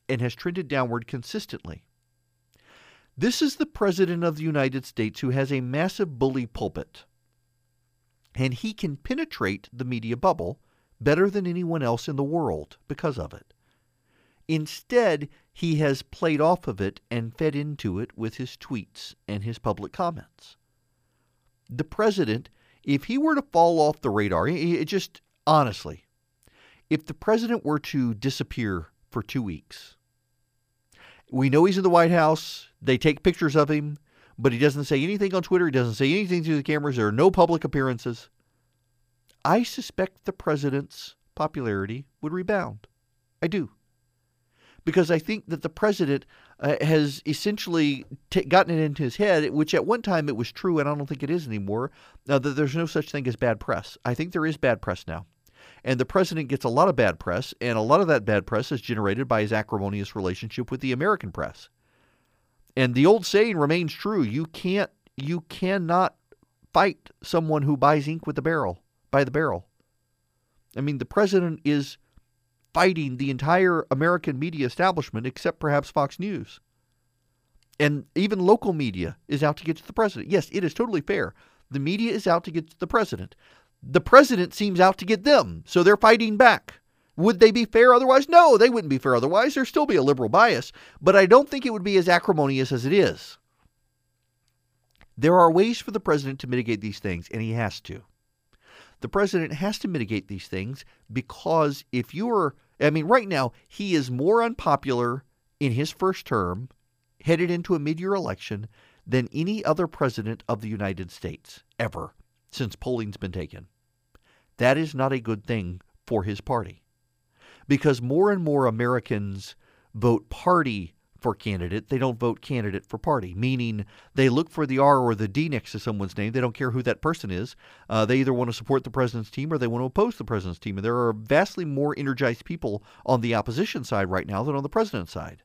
and has trended downward consistently. This is the President of the United States who has a massive bully pulpit, and he can penetrate the media bubble better than anyone else in the world because of it. Instead, he has played off of it and fed into it with his tweets and his public comments. The president, if he were to fall off the radar, it just honestly, if the president were to disappear for two weeks, we know he's in the White House. They take pictures of him, but he doesn't say anything on Twitter. He doesn't say anything to the cameras. There are no public appearances. I suspect the president's popularity would rebound. I do. Because I think that the president uh, has essentially t- gotten it into his head, which at one time it was true, and I don't think it is anymore, uh, that there's no such thing as bad press. I think there is bad press now. And the president gets a lot of bad press, and a lot of that bad press is generated by his acrimonious relationship with the American press. And the old saying remains true: you can't, you cannot fight someone who buys ink with the barrel by the barrel. I mean, the president is fighting the entire American media establishment, except perhaps Fox News. And even local media is out to get to the president. Yes, it is totally fair. The media is out to get to the president the president seems out to get them, so they're fighting back. Would they be fair otherwise? No, they wouldn't be fair otherwise. There'd still be a liberal bias, but I don't think it would be as acrimonious as it is. There are ways for the president to mitigate these things, and he has to. The president has to mitigate these things because if you're, I mean, right now, he is more unpopular in his first term, headed into a mid year election, than any other president of the United States ever since polling's been taken. That is not a good thing for his party. Because more and more Americans vote party for candidate, they don't vote candidate for party, meaning they look for the R or the D next to someone's name. They don't care who that person is. Uh, they either want to support the president's team or they want to oppose the president's team. And there are vastly more energized people on the opposition side right now than on the president's side.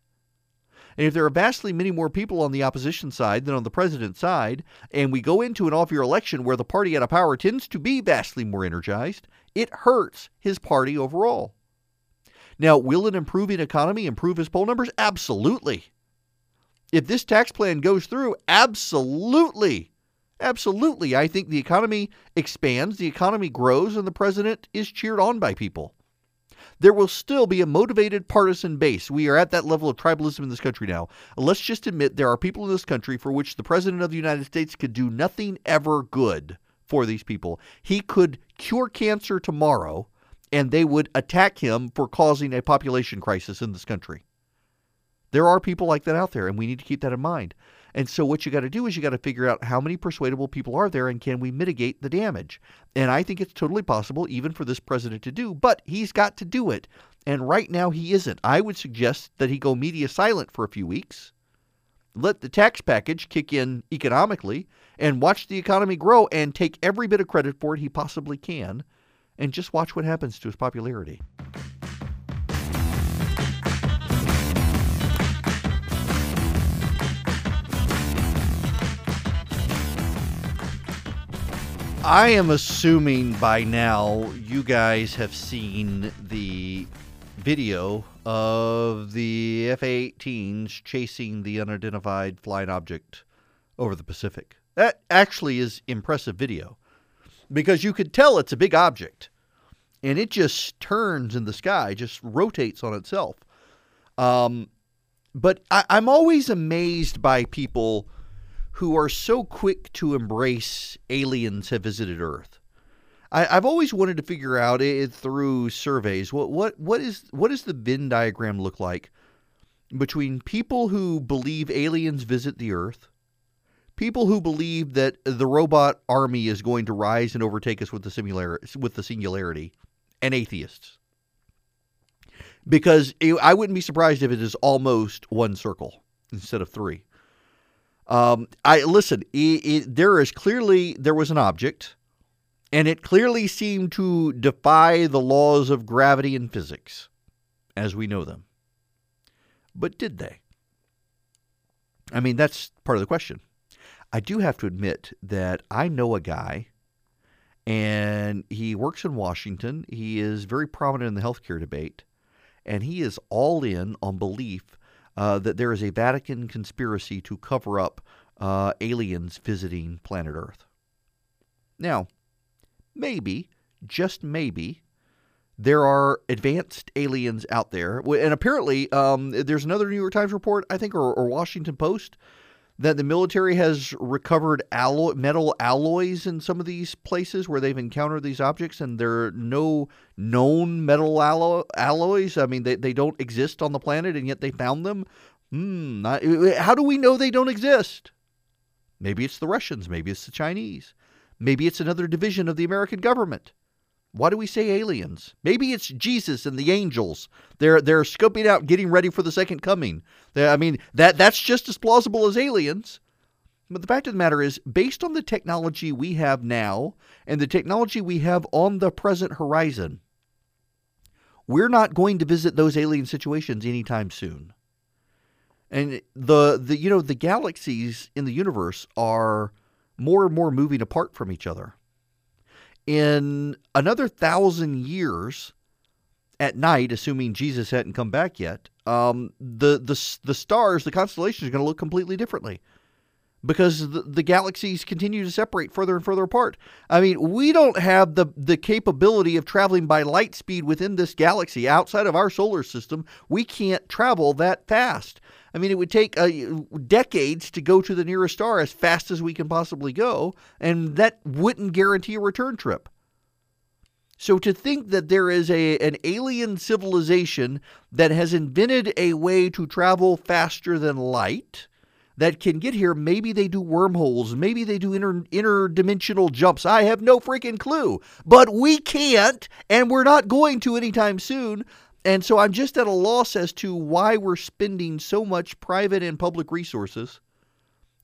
And if there are vastly many more people on the opposition side than on the president's side, and we go into an off year election where the party out of power tends to be vastly more energized, it hurts his party overall. Now, will an improving economy improve his poll numbers? Absolutely. If this tax plan goes through, absolutely. Absolutely. I think the economy expands, the economy grows, and the president is cheered on by people. There will still be a motivated partisan base. We are at that level of tribalism in this country now. Let's just admit there are people in this country for which the president of the United States could do nothing ever good for these people. He could cure cancer tomorrow, and they would attack him for causing a population crisis in this country. There are people like that out there, and we need to keep that in mind. And so what you got to do is you got to figure out how many persuadable people are there and can we mitigate the damage. And I think it's totally possible even for this president to do, but he's got to do it. And right now he isn't. I would suggest that he go media silent for a few weeks. Let the tax package kick in economically and watch the economy grow and take every bit of credit for it he possibly can and just watch what happens to his popularity. I am assuming by now you guys have seen the video of the F 18s chasing the unidentified flying object over the Pacific. That actually is impressive video because you could tell it's a big object and it just turns in the sky, just rotates on itself. Um, but I, I'm always amazed by people who are so quick to embrace aliens have visited Earth. I, have always wanted to figure out it through surveys what what what is what does the Venn diagram look like between people who believe aliens visit the Earth, people who believe that the robot army is going to rise and overtake us with the singularity, with the singularity, and atheists. Because it, I wouldn't be surprised if it is almost one circle instead of three. Um, I listen. It, it, there is clearly there was an object, and it clearly seemed to defy the laws of gravity and physics, as we know them. But did they? I mean, that's part of the question. I do have to admit that I know a guy, and he works in Washington. He is very prominent in the healthcare debate, and he is all in on belief uh, that there is a Vatican conspiracy to cover up uh, aliens visiting planet Earth. Now, maybe, just maybe, there are advanced aliens out there. And apparently, um, there's another New York Times report, I think, or, or Washington Post, that the military has recovered alloy, metal alloys in some of these places where they've encountered these objects, and there are no known metal allo- alloys. I mean, they, they don't exist on the planet, and yet they found them. Hmm, not, how do we know they don't exist? Maybe it's the Russians. Maybe it's the Chinese. Maybe it's another division of the American government. Why do we say aliens? Maybe it's Jesus and the angels. They're they're scoping out, getting ready for the second coming. I mean that that's just as plausible as aliens. But the fact of the matter is, based on the technology we have now and the technology we have on the present horizon, we're not going to visit those alien situations anytime soon. And the the you know the galaxies in the universe are more and more moving apart from each other in another thousand years at night, assuming Jesus hadn't come back yet, um, the, the, the stars, the constellations are going to look completely differently because the, the, galaxies continue to separate further and further apart. I mean, we don't have the, the capability of traveling by light speed within this galaxy outside of our solar system. We can't travel that fast. I mean, it would take uh, decades to go to the nearest star as fast as we can possibly go, and that wouldn't guarantee a return trip. So to think that there is a an alien civilization that has invented a way to travel faster than light that can get here, maybe they do wormholes, maybe they do inter, interdimensional jumps. I have no freaking clue. But we can't, and we're not going to anytime soon. And so I'm just at a loss as to why we're spending so much private and public resources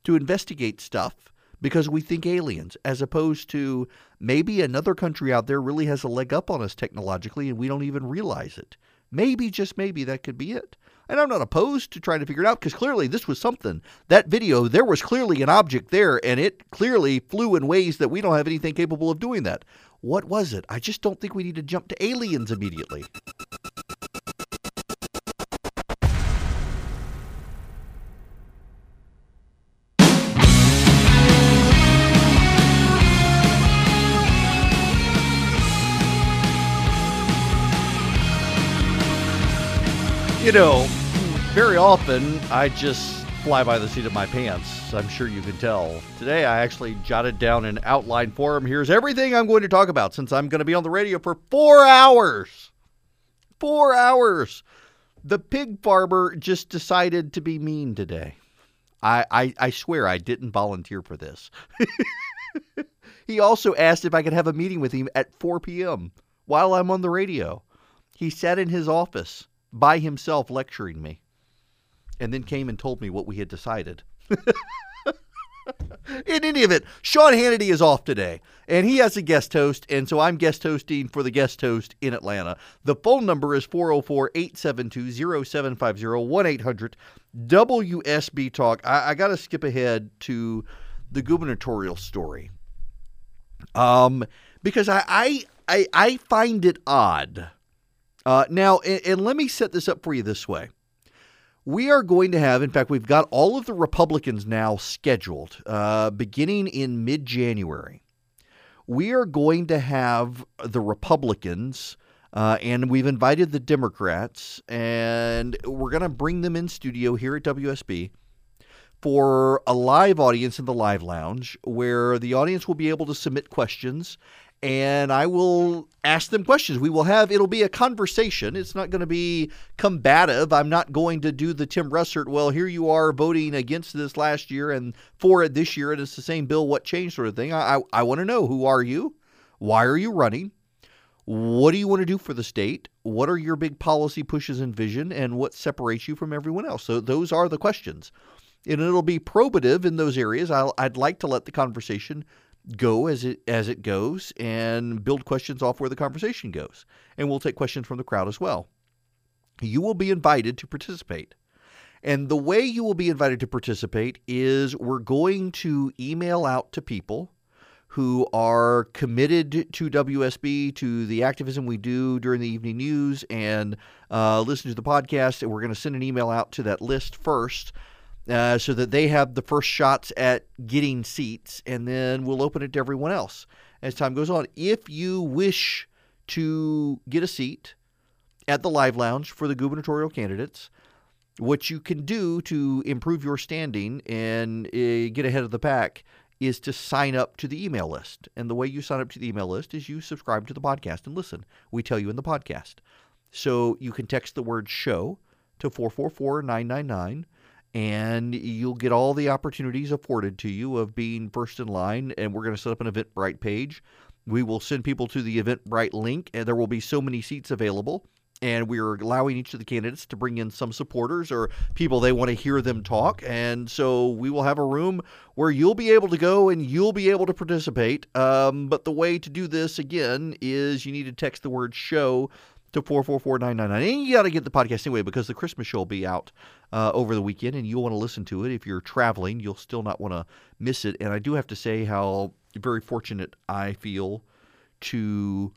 to investigate stuff because we think aliens, as opposed to maybe another country out there really has a leg up on us technologically and we don't even realize it. Maybe, just maybe, that could be it. And I'm not opposed to trying to figure it out because clearly this was something. That video, there was clearly an object there, and it clearly flew in ways that we don't have anything capable of doing that. What was it? I just don't think we need to jump to aliens immediately. You know, very often I just fly by the seat of my pants. I'm sure you can tell. Today I actually jotted down an outline for him. Here's everything I'm going to talk about since I'm going to be on the radio for four hours. Four hours. The pig farmer just decided to be mean today. I, I, I swear I didn't volunteer for this. *laughs* he also asked if I could have a meeting with him at 4 p.m. while I'm on the radio. He sat in his office by himself lecturing me and then came and told me what we had decided. *laughs* In any event, Sean Hannity is off today, and he has a guest host, and so I'm guest hosting for the guest host in Atlanta. The phone number is 404 872 0750 1 800 WSB Talk. I, I got to skip ahead to the gubernatorial story um, because I, I, I, I find it odd uh, now, and, and let me set this up for you this way. We are going to have, in fact, we've got all of the Republicans now scheduled uh, beginning in mid January. We are going to have the Republicans, uh, and we've invited the Democrats, and we're going to bring them in studio here at WSB for a live audience in the live lounge where the audience will be able to submit questions and I will ask them questions. We will have, it'll be a conversation. It's not going to be combative. I'm not going to do the Tim Russert, well, here you are voting against this last year and for it this year, and it's the same bill. What changed, sort of thing. I, I, I want to know who are you? Why are you running? What do you want to do for the state? What are your big policy pushes and vision? And what separates you from everyone else? So, those are the questions. And it'll be probative in those areas. i would like to let the conversation go as it as it goes and build questions off where the conversation goes. And we'll take questions from the crowd as well. You will be invited to participate. And the way you will be invited to participate is we're going to email out to people who are committed to WSB, to the activism we do during the evening news, and uh, listen to the podcast. And we're going to send an email out to that list first uh, so that they have the first shots at getting seats, and then we'll open it to everyone else as time goes on. If you wish to get a seat at the Live Lounge for the gubernatorial candidates, what you can do to improve your standing and uh, get ahead of the pack is to sign up to the email list. And the way you sign up to the email list is you subscribe to the podcast and listen. We tell you in the podcast. So you can text the word show to 444 999 and you'll get all the opportunities afforded to you of being first in line. And we're going to set up an Eventbrite page. We will send people to the Eventbrite link, and there will be so many seats available. And we are allowing each of the candidates to bring in some supporters or people they want to hear them talk. And so we will have a room where you'll be able to go and you'll be able to participate. Um, but the way to do this, again, is you need to text the word show to 444999. And you got to get the podcast anyway because the Christmas show will be out uh, over the weekend, and you'll want to listen to it. If you're traveling, you'll still not want to miss it. And I do have to say how very fortunate I feel to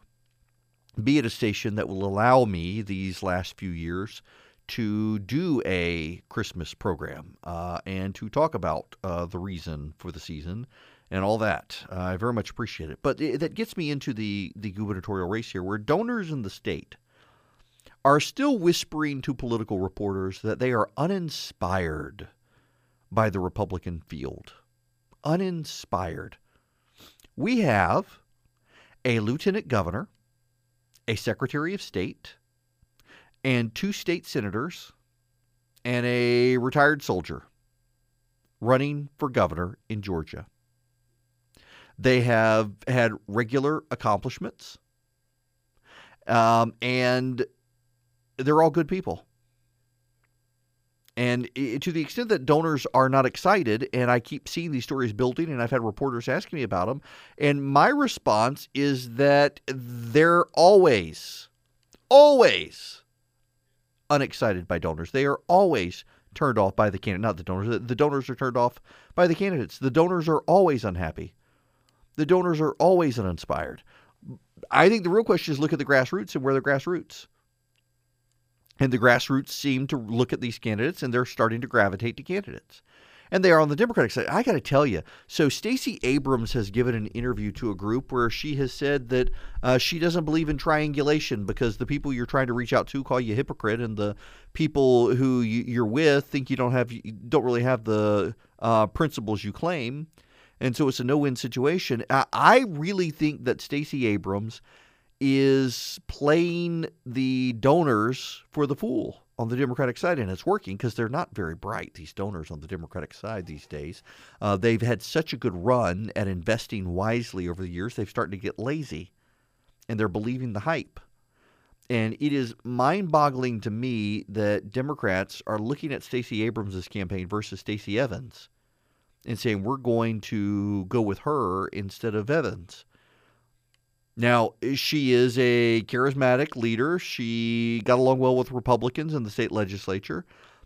be at a station that will allow me these last few years to do a Christmas program uh, and to talk about uh, the reason for the season and all that. Uh, I very much appreciate it. But that gets me into the, the gubernatorial race here, where donors in the state are still whispering to political reporters that they are uninspired by the Republican field. Uninspired. We have a lieutenant governor, a secretary of state, and two state senators, and a retired soldier running for governor in Georgia. They have had regular accomplishments, um, and they're all good people. And to the extent that donors are not excited, and I keep seeing these stories building, and I've had reporters asking me about them, and my response is that they're always, always unexcited by donors. They are always turned off by the candidate. Not the donors. The donors are turned off by the candidates. The donors are always unhappy. The donors are always uninspired. I think the real question is look at the grassroots and where the grassroots. And the grassroots seem to look at these candidates and they're starting to gravitate to candidates and they are on the Democratic side. I got to tell you, so Stacey Abrams has given an interview to a group where she has said that uh, she doesn't believe in triangulation because the people you're trying to reach out to call you a hypocrite, and the people who you're with think you don't have don't really have the uh, principles you claim, and so it's a no-win situation. I really think that Stacey Abrams is playing the donors for the fool on the Democratic side, and it's working because they're not very bright, these donors on the Democratic side these days. Uh, they've had such a good run at investing wisely over the years, they've started to get lazy, and they're believing the hype. And it is mind boggling to me that Democrats are looking at Stacey Abrams' campaign versus Stacey Evans and saying, we're going to go with her instead of Evans. Now, she is a charismatic leader. She got along well with Republicans in the state legislature,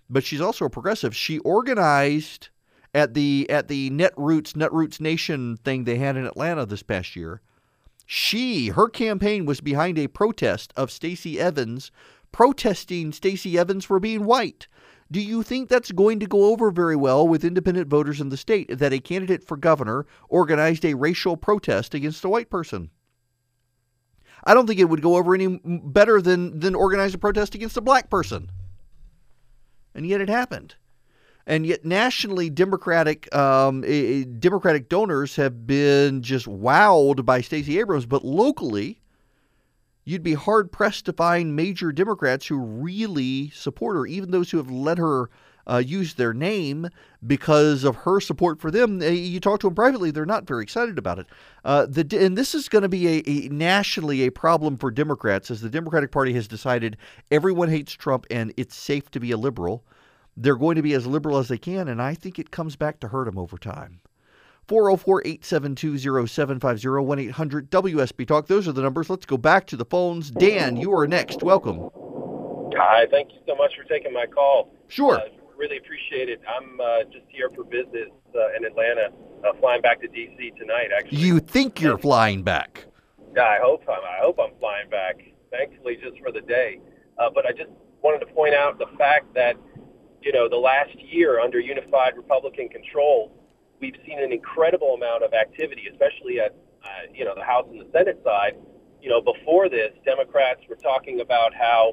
but she's also a progressive. She organized at the at the Netroots Netroots Nation thing they had in Atlanta this past year. She her campaign was behind a protest of Stacey Evans protesting Stacey Evans for being white. Do you think that's going to go over very well with independent voters in the state that a candidate for governor organized a racial protest against a white person? I don't think it would go over any better than than organize a protest against a black person. And yet it happened. And yet nationally, Democratic um, Democratic donors have been just wowed by Stacey Abrams, but locally, you'd be hard pressed to find major Democrats who really support her, even those who have let her uh, use their name because of her support for them. Uh, you talk to them privately; they're not very excited about it. Uh, the, and this is going to be a, a, nationally a problem for Democrats, as the Democratic Party has decided everyone hates Trump and it's safe to be a liberal. They're going to be as liberal as they can, and I think it comes back to hurt them over time. 404 872 0750 1 800 WSB Talk. Those are the numbers. Let's go back to the phones. Dan, you are next. Welcome. Hi, thank you so much for taking my call. Sure. Uh, really appreciate it. I'm uh, just here for business uh, in Atlanta, uh, flying back to D.C. tonight. Actually, you think you're flying back? Yeah, I hope I'm. I hope I'm flying back. Thankfully, just for the day. Uh, but I just wanted to point out the fact that you know the last year under unified Republican control, we've seen an incredible amount of activity, especially at uh, you know the House and the Senate side. You know, before this, Democrats were talking about how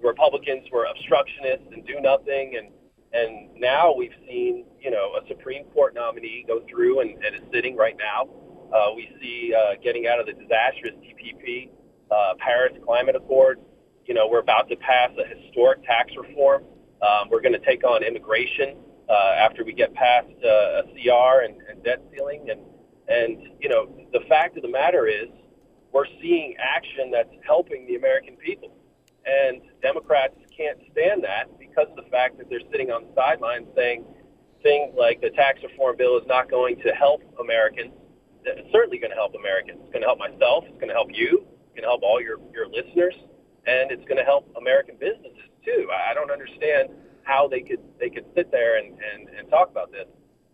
Republicans were obstructionists and do nothing and and now we've seen, you know, a Supreme Court nominee go through and, and is sitting right now. Uh, we see uh, getting out of the disastrous TPP, uh, Paris Climate Accord. You know, we're about to pass a historic tax reform. Um, we're going to take on immigration uh, after we get past uh, a CR and, and debt ceiling. And, and, you know, the fact of the matter is we're seeing action that's helping the American people. And Democrats can't stand that because of the fact that they're sitting on the sidelines saying things like the tax reform bill is not going to help Americans. It's certainly going to help Americans. It's going to help myself. It's going to help you. It's going to help all your, your listeners. And it's going to help American businesses, too. I don't understand how they could they could sit there and, and, and talk about this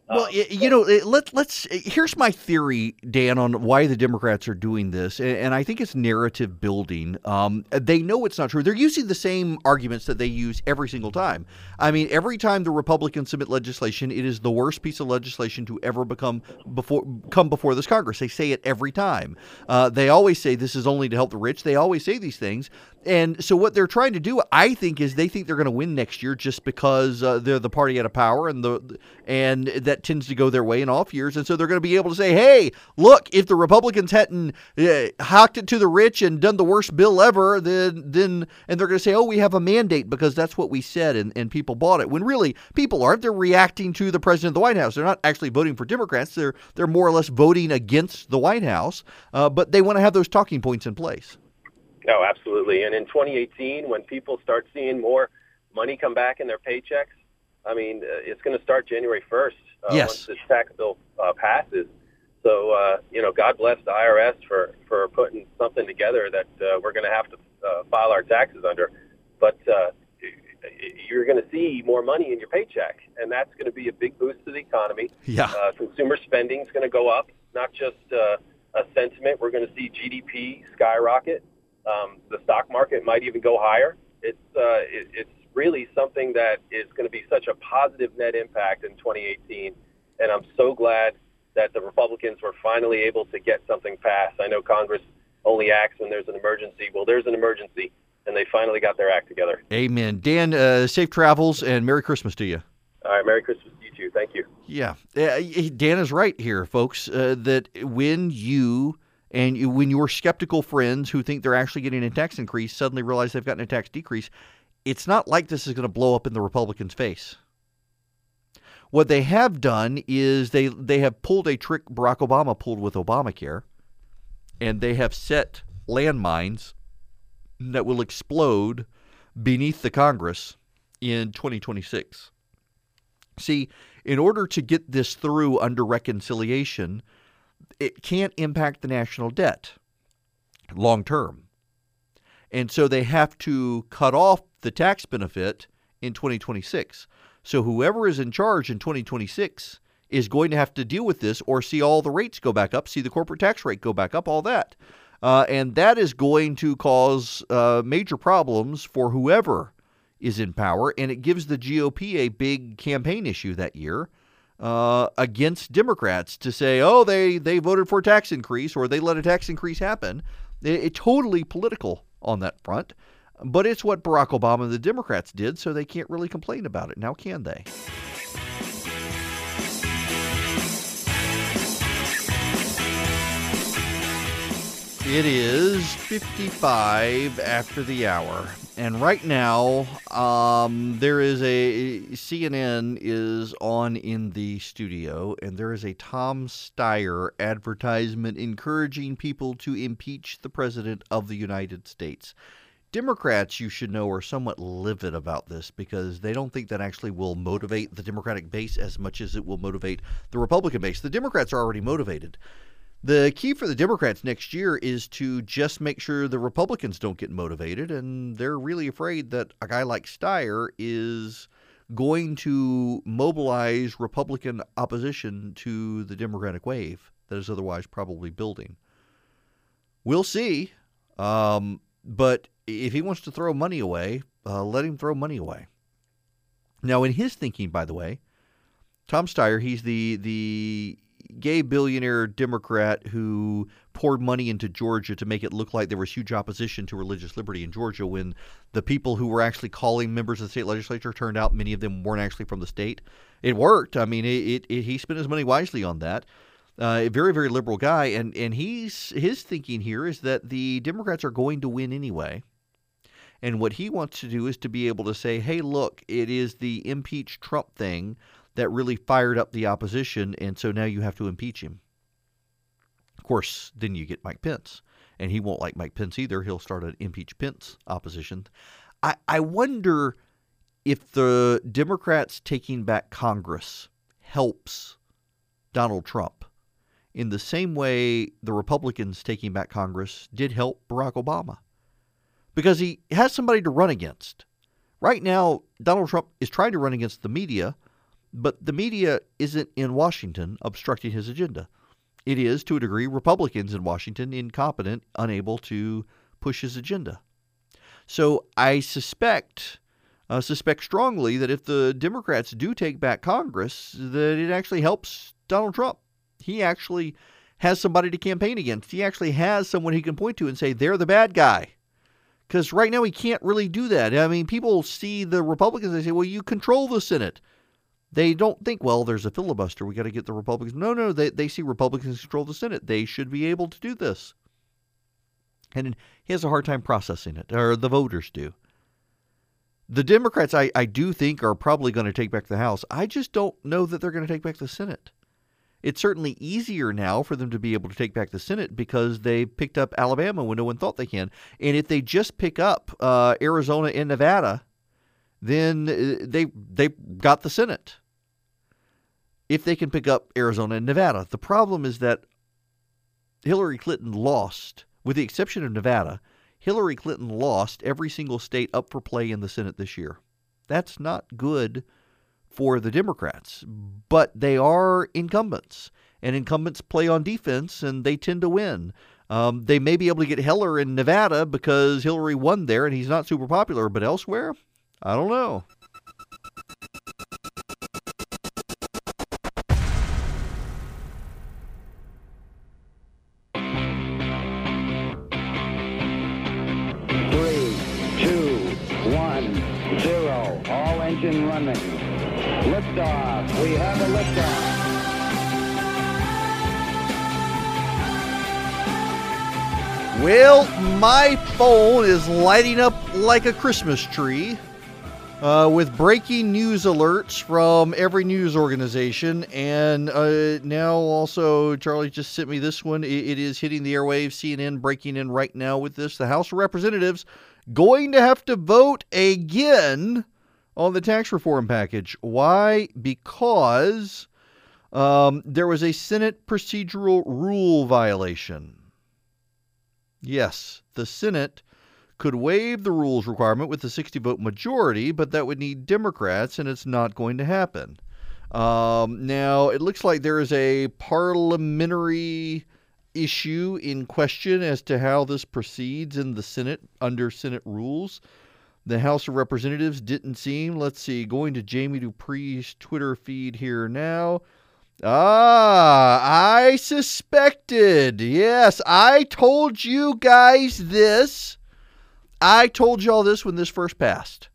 well, um, you know, let let's here's my theory, Dan, on why the Democrats are doing this, and I think it's narrative building. Um, they know it's not true. They're using the same arguments that they use every single time. I mean, every time the Republicans submit legislation, it is the worst piece of legislation to ever become before come before this Congress. They say it every time. Uh, they always say this is only to help the rich. They always say these things, and so what they're trying to do, I think, is they think they're going to win next year just because uh, they're the party out of power, and the and that tends to go their way in off years. And so they're going to be able to say, "Hey, look, if the Republicans hadn't uh, hawked it to the rich and done the worst bill ever, then then and they're going to say, "Oh, we have a mandate because that's what we said," and, and people bought it. When really people aren't. They're reacting to the president of the White House. They're not actually voting for Democrats. They're they're more or less voting against the White House, uh, but they want to have those talking points in place. No, absolutely. And in 2018, when people start seeing more money come back in their paychecks, I mean, uh, it's going to start January 1st uh, yes. once this tax bill uh, passes. So, uh, you know, God bless the IRS for, for putting something together that uh, we're going to have to uh, file our taxes under. But uh, you're going to see more money in your paycheck, and that's going to be a big boost to the economy. Yeah. Uh, consumer spending is going to go up, not just uh, a sentiment. We're going to see GDP skyrocket. Um, the stock market might even go higher. It's uh, it, it's really something that is going to be such a positive net impact in 2018, and I'm so glad that the Republicans were finally able to get something passed. I know Congress only acts when there's an emergency. Well, there's an emergency, and they finally got their act together. Amen. Dan, uh, safe travels and Merry Christmas to you. All right, Merry Christmas to you too. Thank you. Yeah, uh, Dan is right here, folks. Uh, that when you and you, when your skeptical friends who think they're actually getting a tax increase suddenly realize they've gotten a tax decrease, it's not like this is going to blow up in the Republicans' face. What they have done is they they have pulled a trick Barack Obama pulled with Obamacare, and they have set landmines that will explode beneath the Congress in 2026. See, in order to get this through under reconciliation, it can't impact the national debt long term. And so they have to cut off the tax benefit in 2026. So whoever is in charge in 2026 is going to have to deal with this or see all the rates go back up, see the corporate tax rate go back up, all that. Uh, and that is going to cause uh, major problems for whoever is in power. And it gives the GOP a big campaign issue that year uh, against Democrats to say, oh, they, they voted for a tax increase or they let a tax increase happen. It, it totally political on that front. But it's what Barack Obama and the Democrats did, so they can't really complain about it. Now, can they? It is 55 after the hour. And right now, um, there is a CNN is on in the studio, and there is a Tom Steyer advertisement encouraging people to impeach the President of the United States. Democrats, you should know, are somewhat livid about this because they don't think that actually will motivate the Democratic base as much as it will motivate the Republican base. The Democrats are already motivated. The key for the Democrats next year is to just make sure the Republicans don't get motivated, and they're really afraid that a guy like Steyer is going to mobilize Republican opposition to the Democratic wave that is otherwise probably building. We'll see. Um, but if he wants to throw money away, uh, let him throw money away. Now, in his thinking, by the way, Tom Steyer, he's the the gay billionaire Democrat who poured money into Georgia to make it look like there was huge opposition to religious liberty in Georgia when the people who were actually calling members of the state legislature turned out many of them weren't actually from the state. It worked. I mean, it, it, he spent his money wisely on that. Uh, a very, very liberal guy, and and he's his thinking here is that the Democrats are going to win anyway. And what he wants to do is to be able to say, hey, look, it is the impeach Trump thing that really fired up the opposition, and so now you have to impeach him. Of course, then you get Mike Pence, and he won't like Mike Pence either. He'll start an impeach Pence opposition. I, I wonder if the Democrats taking back Congress helps Donald Trump in the same way the Republicans taking back Congress did help Barack Obama. Because he has somebody to run against. Right now, Donald Trump is trying to run against the media but the media isn't in Washington obstructing his agenda. It is, to a degree, Republicans in Washington incompetent, unable to push his agenda. So I suspect, uh, suspect strongly that if the Democrats do take back Congress, that it actually helps Donald Trump. He actually has somebody to campaign against. He actually has someone he can point to and say they're the bad guy. Because right now he can't really do that. I mean, people see the Republicans. They say, "Well, you control the Senate." They don't think, well, there's a filibuster. We got to get the Republicans. No, no, they, they see Republicans control the Senate. They should be able to do this. And he has a hard time processing it, or the voters do. The Democrats, I, I do think, are probably going to take back the House. I just don't know that they're going to take back the Senate. It's certainly easier now for them to be able to take back the Senate because they picked up Alabama when no one thought they can. And if they just pick up uh, Arizona and Nevada, then uh, they they got the Senate. If they can pick up Arizona and Nevada, the problem is that Hillary Clinton lost, with the exception of Nevada. Hillary Clinton lost every single state up for play in the Senate this year. That's not good for the Democrats, but they are incumbents, and incumbents play on defense, and they tend to win. Um, they may be able to get Heller in Nevada because Hillary won there and he's not super popular, but elsewhere, I don't know. Three, two, one, zero. All engine running. Liftoff. We have a liftoff. Well, my phone is lighting up like a Christmas tree uh, with breaking news alerts from every news organization. And uh, now also, Charlie just sent me this one. It, it is hitting the airwaves. CNN breaking in right now with this. The House of Representatives going to have to vote again on the tax reform package. Why? Because um, there was a Senate procedural rule violation. Yes, the Senate could waive the rules requirement with a 60 vote majority, but that would need Democrats, and it's not going to happen. Um, now, it looks like there is a parliamentary issue in question as to how this proceeds in the Senate under Senate rules. The House of Representatives didn't seem, let's see, going to Jamie Dupree's Twitter feed here now. Ah, I suspected. Yes, I told you guys this. I told you all this when this first passed.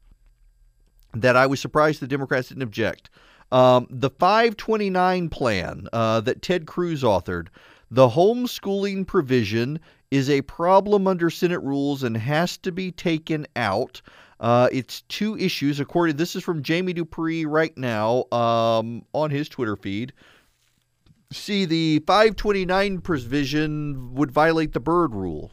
That I was surprised the Democrats didn't object. Um, the 529 plan uh, that Ted Cruz authored, the homeschooling provision is a problem under Senate rules and has to be taken out. Uh, it's two issues. According, this is from Jamie Dupree right now um, on his Twitter feed. See, the 529 provision would violate the Byrd rule.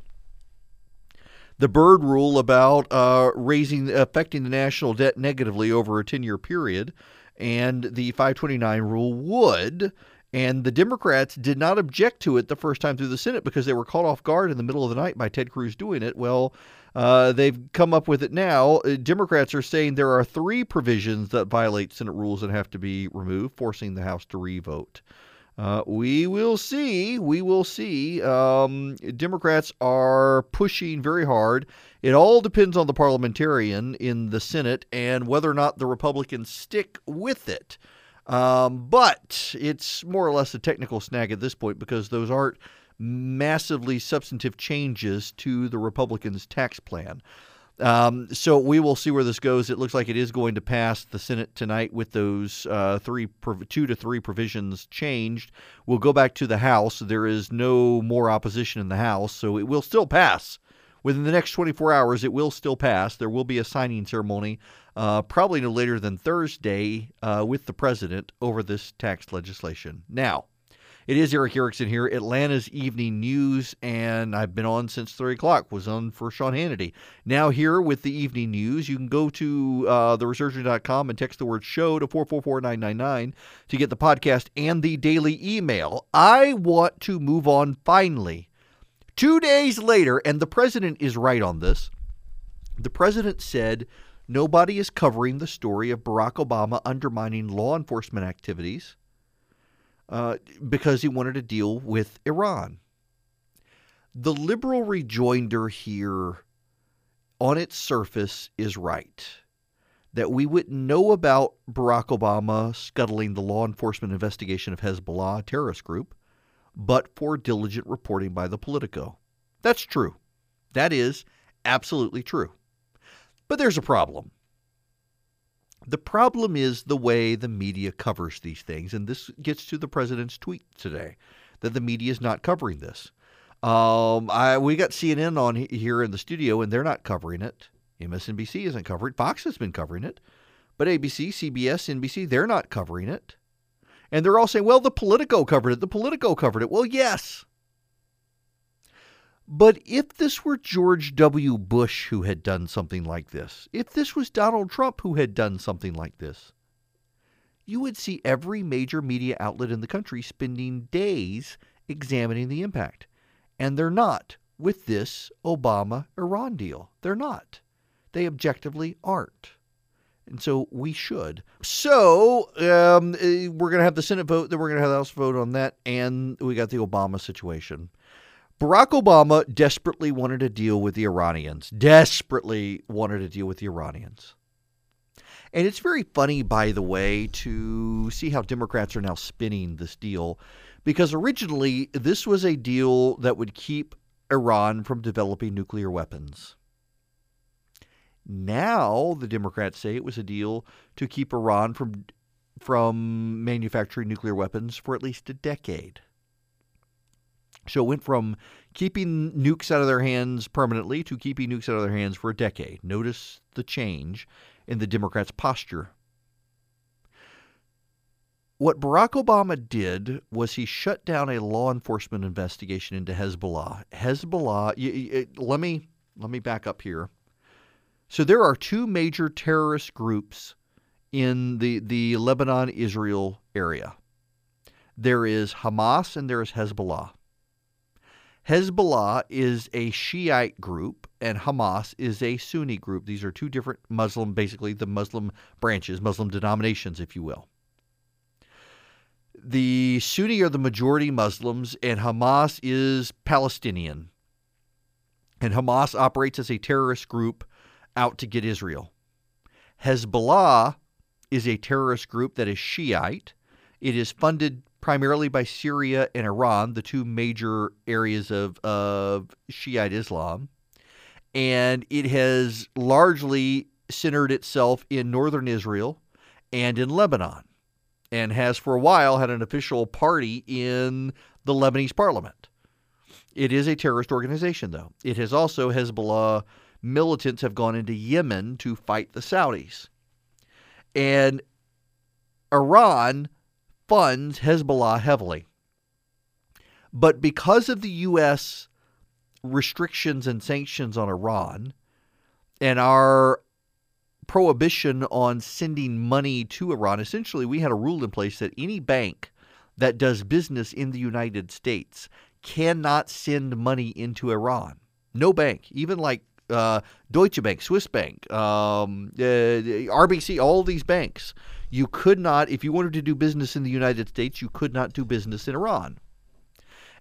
The Byrd rule about uh, raising, affecting the national debt negatively over a 10 year period, and the 529 rule would. And the Democrats did not object to it the first time through the Senate because they were caught off guard in the middle of the night by Ted Cruz doing it. Well, uh, they've come up with it now. Uh, Democrats are saying there are three provisions that violate Senate rules and have to be removed, forcing the House to revote. Uh, we will see. We will see. Um, Democrats are pushing very hard. It all depends on the parliamentarian in the Senate and whether or not the Republicans stick with it. Um, but it's more or less a technical snag at this point because those aren't massively substantive changes to the Republicans' tax plan. Um, so we will see where this goes. It looks like it is going to pass the Senate tonight with those uh, three, two to three provisions changed. We'll go back to the House. There is no more opposition in the House, so it will still pass. Within the next 24 hours, it will still pass. There will be a signing ceremony, uh, probably no later than Thursday, uh, with the president over this tax legislation. Now, it is Erick Erickson here, Atlanta's Evening News, and I've been on since 3 o'clock, was on for Sean Hannity. Now here with the Evening News, you can go to uh, theresurgent.com and text the word show to 444999 to get the podcast and the daily email. I want to move on finally. Two days later, and the president is right on this, the president said nobody is covering the story of Barack Obama undermining law enforcement activities uh, because he wanted to deal with Iran. The liberal rejoinder here on its surface is right. That we wouldn't know about Barack Obama scuttling the law enforcement investigation of Hezbollah, terrorist group, but for diligent reporting by the Politico. That's true. That is absolutely true. But there's a problem. The problem is the way the media covers these things, and this gets to the president's tweet today that the media is not covering this. Um, I, we got CNN on here in the studio, and they're not covering it. MSNBC isn't covering it. Fox has been covering it, but ABC, CBS, NBC, they're not covering it. And they're all saying, "Well, the Politico covered it. The Politico covered it." Well, yes, but if this were George W. Bush who had done something like this, if this was Donald Trump who had done something like this, you would see every major media outlet in the country spending days examining the impact. And they're not with this Obama Iran deal. They're not. They objectively aren't. And so we should. So um, eh, we're going to have the Senate vote, then we're going to have the House vote on that, and we got the Obama situation. Barack Obama desperately wanted to deal with the Iranians, desperately wanted to deal with the Iranians. And it's very funny, by the way, to see how Democrats are now spinning this deal because originally this was a deal that would keep Iran from developing nuclear weapons. Now the Democrats say it was a deal to keep Iran from from manufacturing nuclear weapons for at least a decade. So it went from keeping nukes out of their hands permanently to keeping nukes out of their hands for a decade. Notice the change in the Democrats' posture. What Barack Obama did was he shut down a law enforcement investigation into Hezbollah. Hezbollah, y- y- let me let me back up here. So there are two major terrorist groups in the the Lebanon-Israel area. There is Hamas and there is Hezbollah. Hezbollah is a Shiite group and Hamas is a Sunni group. These are two different Muslim, basically the Muslim branches, Muslim denominations, if you will the Sunni are the majority Muslims, and Hamas is Palestinian. And Hamas operates as a terrorist group out to get Israel. Hezbollah is a terrorist group that is Shiite. It is funded primarily by Syria and Iran, the two major areas of, of Shiite Islam. And it has largely centered itself in northern Israel and in Lebanon and has for a while had an official party in the Lebanese parliament. It is a terrorist organization, though. It has also, Hezbollah militants have gone into Yemen to fight the Saudis. And Iran funds Hezbollah heavily. But because of the U.S. restrictions and sanctions on Iran and our prohibition on sending money to Iran, essentially we had a rule in place that any bank that does business in the United States cannot send money into Iran. No bank, even like uh, Deutsche Bank, Swiss Bank, um, uh, RBC, all these banks, you could not, if you wanted to do business in the United States, you could not do business in Iran.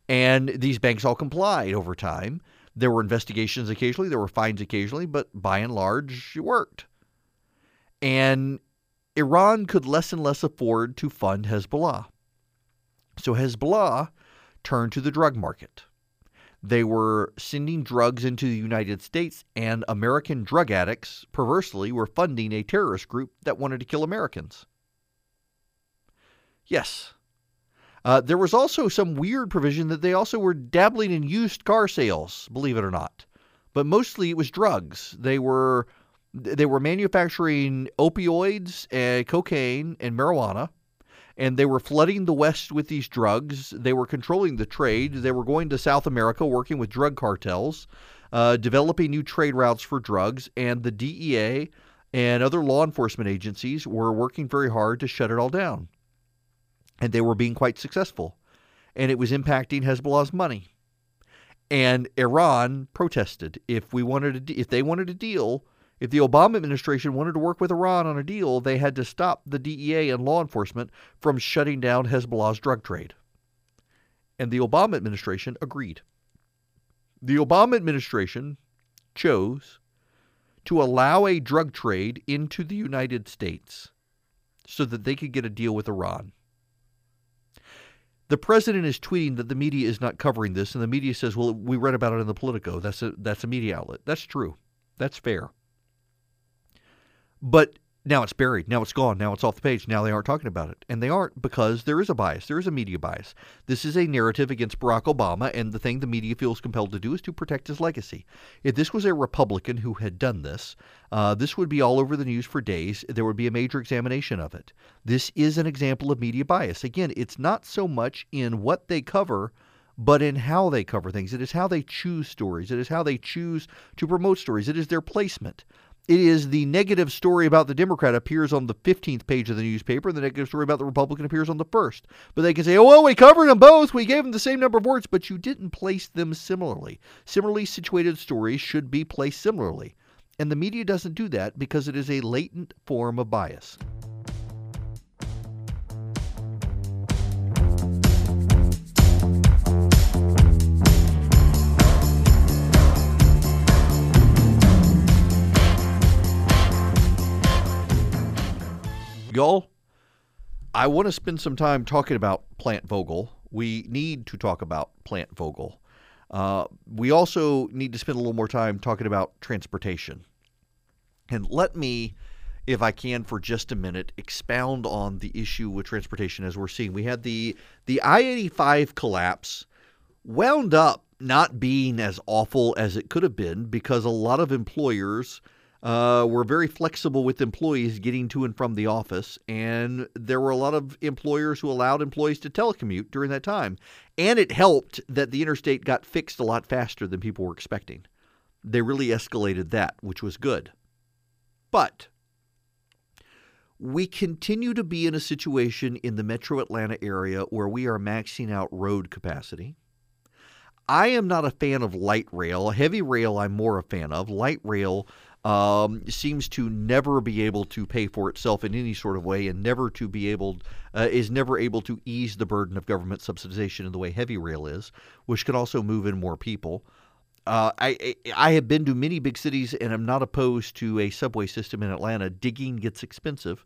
And these banks all complied over time. There were investigations occasionally, there were fines occasionally, but by and large, it worked. And Iran could less and less afford to fund Hezbollah. So Hezbollah turned to the drug market. They were sending drugs into the United States, and American drug addicts, perversely, were funding a terrorist group that wanted to kill Americans. Yes. Uh, there was also some weird provision that they also were dabbling in used car sales, believe it or not. But mostly it was drugs. They were they were manufacturing opioids and cocaine and marijuana and they were flooding the west with these drugs. They were controlling the trade. They were going to south america working with drug cartels uh, developing new trade routes for drugs and the dea and other law enforcement agencies were working very hard to shut it all down. And they were being quite successful. And it was impacting hezbollah's money. And iran protested. If we wanted to, if they wanted a deal if the Obama administration wanted to work with Iran on a deal, they had to stop the DEA and law enforcement from shutting down Hezbollah's drug trade. And the Obama administration agreed. The Obama administration chose to allow a drug trade into the United States so that they could get a deal with Iran. The president is tweeting that the media is not covering this, and the media says, "Well, we read about it in the Politico. That's a that's a media outlet. That's true. That's fair." But now it's buried. Now it's gone. Now it's off the page. Now they aren't talking about it. And they aren't because there is a bias. There is a media bias. This is a narrative against Barack Obama, and the thing the media feels compelled to do is to protect his legacy. If this was a Republican who had done this, uh, this would be all over the news for days. There would be a major examination of it. This is an example of media bias. Again, it's not so much in what they cover but in how they cover things. It is how they choose stories. It is how they choose to promote stories. It is their placement. It is the negative story about the Democrat appears on the 15th page of the newspaper, and the negative story about the Republican appears on the first. But they can say, oh, well, we covered them both. We gave them the same number of words, but you didn't place them similarly. Similarly situated stories should be placed similarly. And the media doesn't do that because it is a latent form of bias. Y'all, I want to spend some time talking about Plant Vogtle. We need to talk about Plant Vogtle. Uh, we also need to spend a little more time talking about transportation. And let me, if I can, for just a minute, expound on the issue with transportation as we're seeing. We had the the I eighty five collapse wound up not being as awful as it could have been because a lot of employers uh, were very flexible with employees getting to and from the office, and there were a lot of employers who allowed employees to telecommute during that time. And it helped that the interstate got fixed a lot faster than people were expecting. They really escalated that, which was good. But we continue to be in a situation in the metro Atlanta area where we are maxing out road capacity. I am not a fan of light rail. Heavy rail, I'm more a fan of. Light rail um, seems to never be able to pay for itself in any sort of way, and never to be able uh, is never able to ease the burden of government subsidization in the way heavy rail is, which can also move in more people. Uh, I I have been to many big cities, and I'm not opposed to a subway system in Atlanta. Digging gets expensive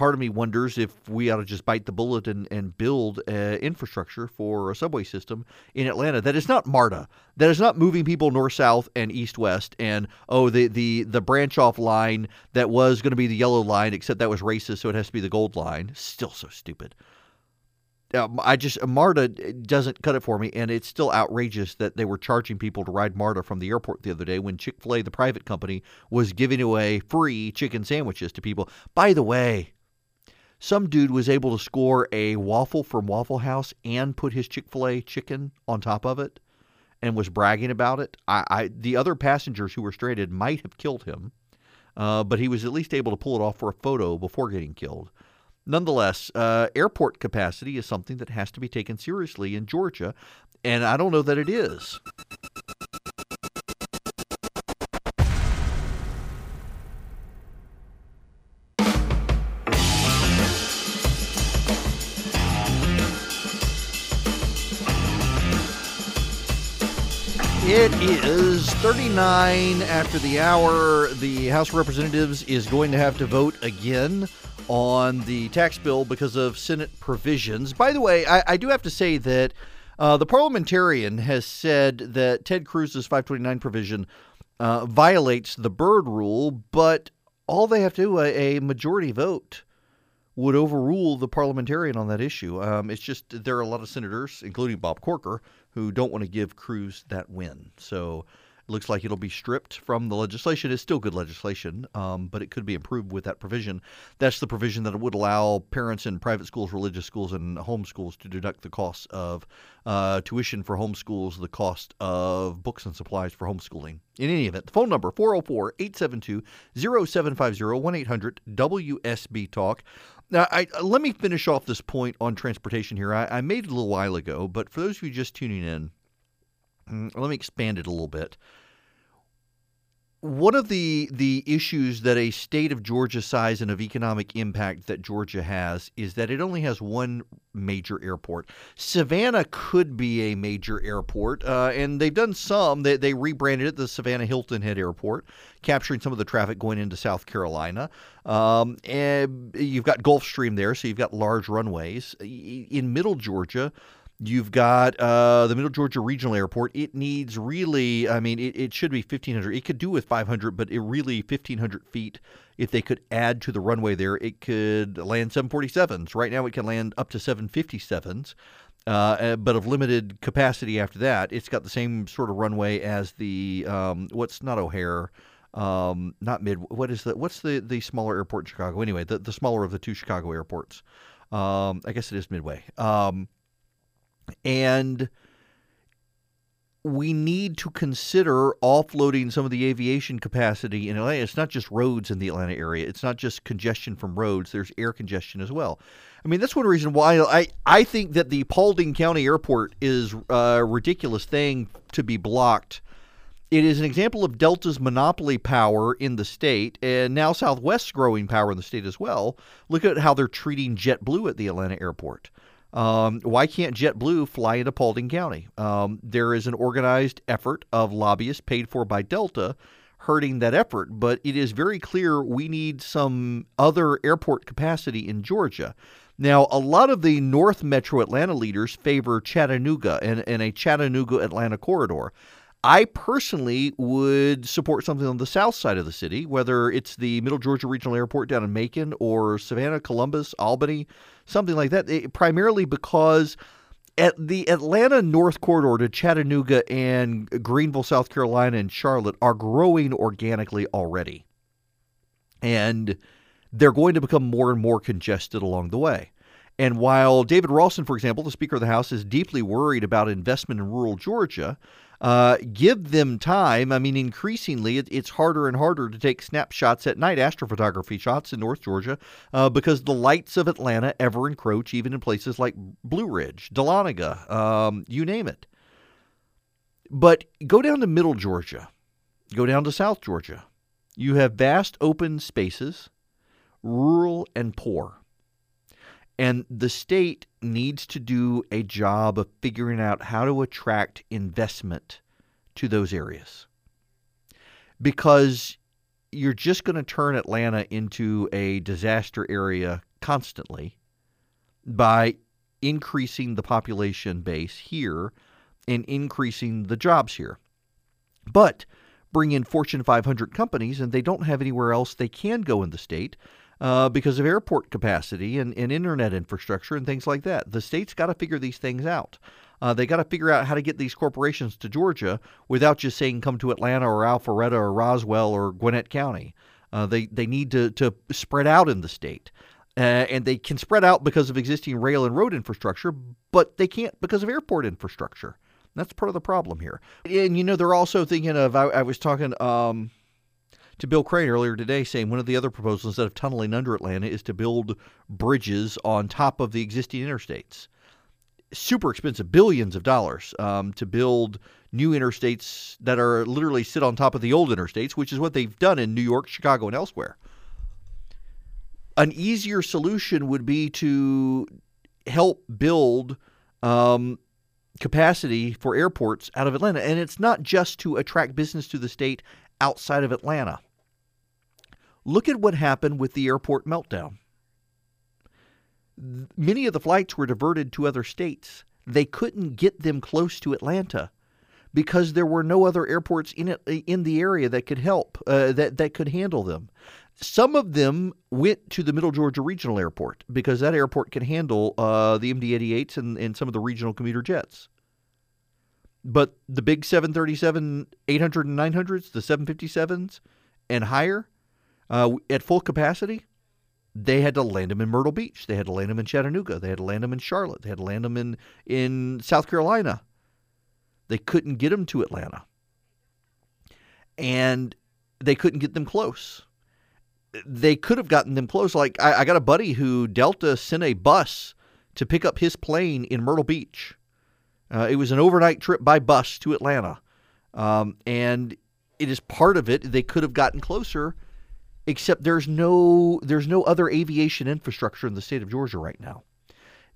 part of me wonders if we ought to just bite the bullet and, and build uh, infrastructure for a subway system in Atlanta that is not MARTA, that is not moving people north south and east west, and oh the the the branch off line that was going to be the yellow line, except that was racist, so it has to be the gold line. Still so stupid. Um, I just MARTA doesn't cut it for me, and it's still outrageous that they were charging people to ride MARTA from the airport the other day when Chick Fil A, the private company, was giving away free chicken sandwiches to people. By the way, some dude was able to score a waffle from Waffle House and put his Chick fil A chicken on top of it and was bragging about it. I, I the other passengers who were stranded might have killed him, uh, but he was at least able to pull it off for a photo before getting killed. Nonetheless, uh, airport capacity is something that has to be taken seriously in Georgia, and I don't know that it is. It is 39 after the hour. The House of Representatives is going to have to vote again on the tax bill because of Senate provisions. By the way, I, I do have to say that uh, the parliamentarian has said that Ted Cruz's 529 provision uh, violates the Byrd rule, but all they have to do, a, a majority vote, would overrule the parliamentarian on that issue. Um, it's just there are a lot of senators, including Bob Corker, who don't want to give Cruz that win. So it looks like it'll be stripped from the legislation. It's still good legislation, um, but it could be improved with that provision. That's the provision that would allow parents in private schools, religious schools, and homeschools to deduct the cost of uh, tuition for homeschools, the cost of books and supplies for homeschooling. In any event, the phone number 404 872 0750 1 800 WSB Talk. Now, I, uh, let me finish off this point on transportation here. I, I, made it a little while ago, but for those of you just tuning in, mm, let me expand it a little bit one of the the issues that a state of Georgia size and of economic impact that Georgia has is that it only has one major airport. Savannah could be a major airport, uh, and they've done some. They, they rebranded it the Savannah Hilton Head Airport, capturing some of the traffic going into South Carolina. Um, and you've got Gulfstream there, so you've got large runways. In Middle Georgia, You've got uh, the Middle Georgia Regional Airport. It needs really, I mean, it, it should be 1,500. It could do with 500, but it really 1,500 feet. If they could add to the runway there, it could land 747s. Right now, it can land up to 757s, uh, eh, but of limited capacity after that. It's got the same sort of runway as the, um, what's not O'Hare, um, not mid, what is the, what's the, the smaller airport in Chicago? Anyway, the, the smaller of the two Chicago airports. Um, I guess it is Midway. Um, and we need to consider offloading some of the aviation capacity in Atlanta. It's not just roads in the Atlanta area. It's not just congestion from roads. There's air congestion as well. I mean, that's one reason why I, I think that the Paulding County Airport is a ridiculous thing to be blocked It is an example of Delta's monopoly power in the state, and now Southwest's growing power in the state as well. Look at how they're treating JetBlue at the Atlanta airport. Um, why can't JetBlue fly into Paulding County? Um, there is an organized effort of lobbyists paid for by Delta hurting that effort, but it is very clear we need some other airport capacity in Georgia. Now, a lot of the North Metro Atlanta leaders favor Chattanooga and, and a Chattanooga Atlanta corridor. I personally would support something on the south side of the city, whether it's the Middle Georgia Regional Airport down in Macon or Savannah, Columbus, Albany, something like that. It, primarily because at the Atlanta North Corridor to Chattanooga and Greenville, South Carolina, and Charlotte are growing organically already. And they're going to become more and more congested along the way. And while David Ralston, for example, the Speaker of the House, is deeply worried about investment in rural Georgia, uh, give them time. I mean, increasingly, it, it's harder and harder to take snapshots at night, astrophotography shots in North Georgia, uh, because the lights of Atlanta ever encroach, even in places like Blue Ridge, Dahlonega, um, you name it. But go down to Middle Georgia, go down to South Georgia. You have vast open spaces, rural and poor. And the state needs to do a job of figuring out how to attract investment to those areas. Because you're just going to turn Atlanta into a disaster area constantly by increasing the population base here and increasing the jobs here. But bring in Fortune 500 companies, and they don't have anywhere else they can go in the state uh, because of airport capacity and, and internet infrastructure and things like that. The state's got to figure these things out. Uh, they got to figure out how to get these corporations to Georgia without just saying come to Atlanta or Alpharetta or Roswell or Gwinnett County. Uh, they they need to to spread out in the state, uh, and they can spread out because of existing rail and road infrastructure, but they can't because of airport infrastructure. That's part of the problem here. And you know they're also thinking of. I, I was talking. Um, to Bill Crane earlier today, saying one of the other proposals instead of tunneling under Atlanta is to build bridges on top of the existing interstates. Super expensive, billions of dollars um, to build new interstates that are literally sit on top of the old interstates, which is what they've done in New York, Chicago, and elsewhere. An easier solution would be to help build um, capacity for airports out of Atlanta. And it's not just to attract business to the state outside of Atlanta. Look at what happened with the airport meltdown. Many of the flights were diverted to other states. They couldn't get them close to Atlanta because there were no other airports in it, in the area that could help uh, that that could handle them. Some of them went to the Middle Georgia Regional Airport because that airport can handle uh, the MD-88s and, and some of the regional commuter jets. But the big 737 800 and 900s, the 757s and higher, uh, at full capacity, they had to land them in Myrtle Beach. They had to land them in Chattanooga. They had to land them in Charlotte. They had to land them in, in South Carolina. They couldn't get them to Atlanta. And they couldn't get them close. They could have gotten them close. Like, I, I got a buddy who Delta sent a bus to pick up his plane in Myrtle Beach. Uh, it was an overnight trip by bus to Atlanta. Um, and it is part of it. They could have gotten closer except there's no there's no other aviation infrastructure in the state of Georgia right now.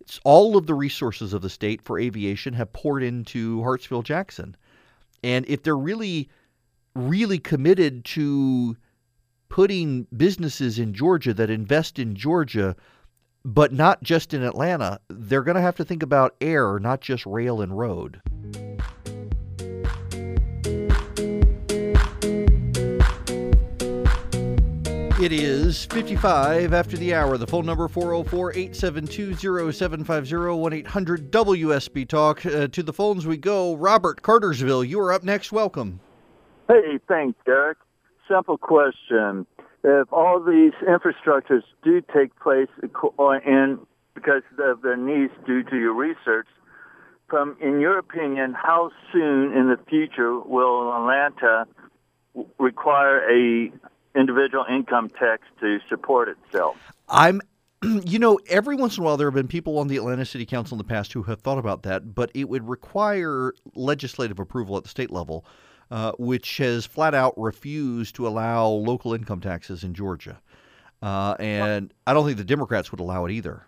It's all of the resources of the state for aviation have poured into Hartsfield Jackson. And if they're really really committed to putting businesses in Georgia that invest in Georgia but not just in Atlanta, they're going to have to think about air, not just rail and road. It is 55 after the hour. The phone number 404-872-0750 1-800 WSB Talk. Uh, to the phones we go. Robert Cartersville, you are up next. Welcome. Hey, thanks, Derek. Simple question. If all these infrastructures do take place in because of their needs due to your research, from in your opinion, how soon in the future will Atlanta require a individual income tax to support itself. I'm *clears throat* you know, every once in a while there have been people on the Atlanta City Council in the past who have thought about that, but it would require legislative approval at the state level. uh, which has flat out refused to allow local income taxes in Georgia. Uh, and I don't think the Democrats would allow it either.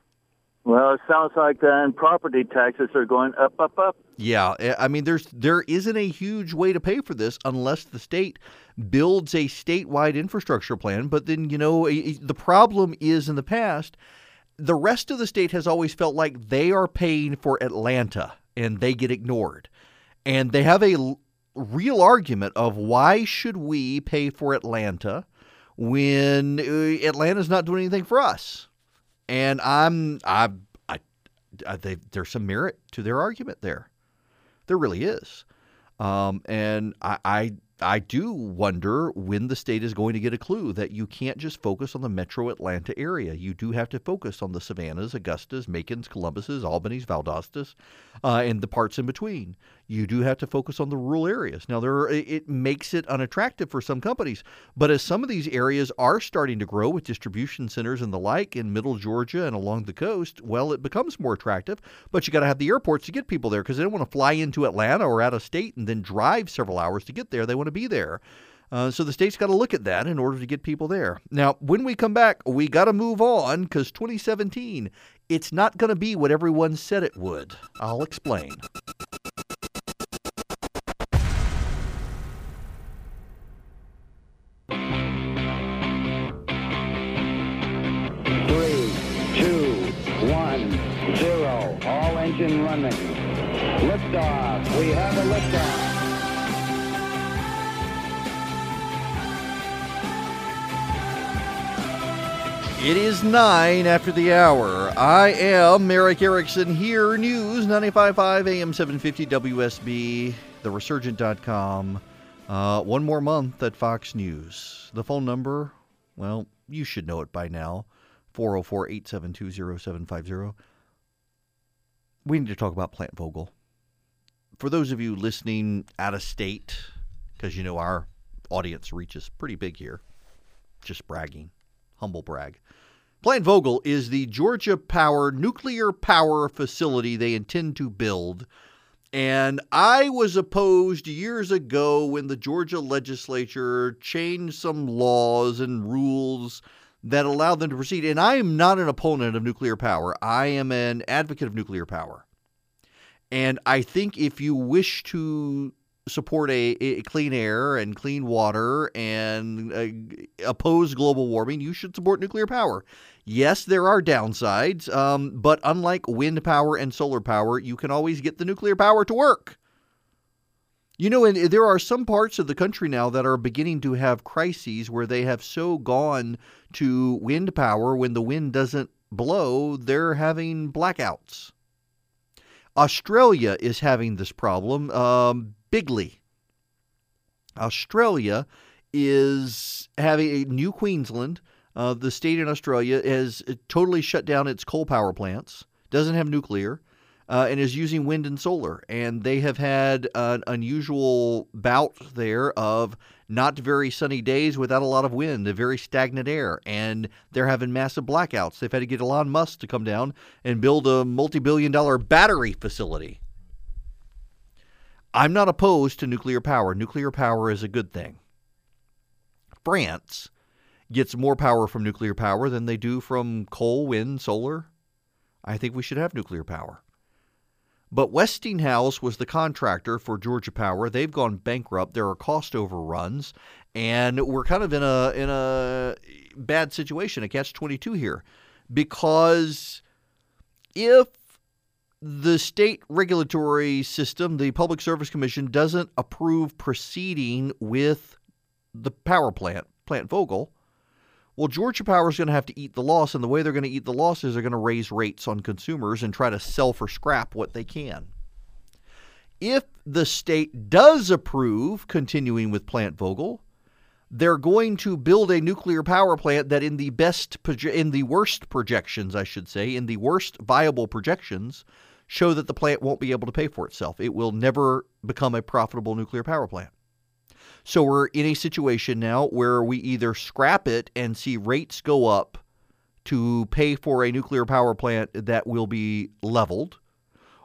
Well, it sounds like then property taxes are going up, up, up. Yeah, eh, I mean, there's there isn't a huge way to pay for this unless the state builds a statewide infrastructure plan. But then you know the problem is in the past, the rest of the state has always felt like they are paying for Atlanta and they get ignored, and they have a real argument of why should we pay for Atlanta when uh, Atlanta's not doing anything for us. And I'm I I, they, there's some merit to their argument there. There really is. Um, and I, I I do wonder when the state is going to get a clue that you can't just focus on the metro Atlanta area. You do have to focus on the Savannahs, Augustas, Macons, Columbuses, Albanys, Valdosta's, uh, and the parts in between. You do have to focus on the rural areas. Now, there are, it makes it unattractive for some companies, but as some of these areas are starting to grow with distribution centers and the like in middle Georgia and along the coast, well, it becomes more attractive. But you got to have the airports to get people there because they don't want to fly into Atlanta or out of state and then drive several hours to get there. They want to be there. Uh, so the state's got to look at that in order to get people there. Now, when we come back, we got to move on because 2017, it's not going to be what everyone said it would. I'll explain. Liftoff. We have a liftoff. It is 9 after the hour. I am Erick Erickson here, News 95.5 AM 750 WSB, theresurgent.com. Uh, one more month at Fox News. The phone number, well, you should know it by now 404 872 0750. We need to talk about Plant Vogtle. For those of you listening out of state, because you know our audience reaches pretty big here, just bragging humble brag. Plant Vogtle is the Georgia Power nuclear power facility they intend to build. And I was opposed years ago when the Georgia legislature changed some laws and rules that allowed them to proceed. And I am not an opponent of nuclear power, I am an advocate of nuclear power. And I think if you wish to support a, a, clean air and clean water and uh, oppose global warming, you should support nuclear power. Yes, there are downsides, um, but unlike wind power and solar power, you can always get the nuclear power to work. You know, and there are some parts of the country now that are beginning to have crises where they have so gone to wind power when the wind doesn't blow, they're having blackouts. Australia is having this problem. Um, bigly. Australia is having a New Queensland. Uh, the state in Australia has totally shut down its coal power plants, doesn't have nuclear, uh, and is using wind and solar. And they have had an unusual bout there of not very sunny days without a lot of wind, a very stagnant air, and they're having massive blackouts. They've had to get Elon Musk to come down and build a multi billion dollar battery facility I'm not opposed to nuclear power. Nuclear power is a good thing. France gets more power from nuclear power than they do from coal, wind, solar. I think we should have nuclear power. But Westinghouse was the contractor for Georgia Power. They've gone bankrupt. There are cost overruns, and we're kind of in a in a bad situation, a catch twenty two here, because if the state regulatory system, the Public Service Commission, doesn't approve proceeding with the power plant, Plant Vogtle, well, Georgia Power is going to have to eat the loss, and the way they're going to eat the loss is they're going to raise rates on consumers and try to sell for scrap what they can. If the state does approve continuing with Plant Vogtle, they're going to build a nuclear power plant that in the best in the worst projections I should say in the worst viable projections show that the plant won't be able to pay for itself. It will never become a profitable nuclear power plant. So we're in a situation now where we either scrap it and see rates go up to pay for a nuclear power plant that will be leveled,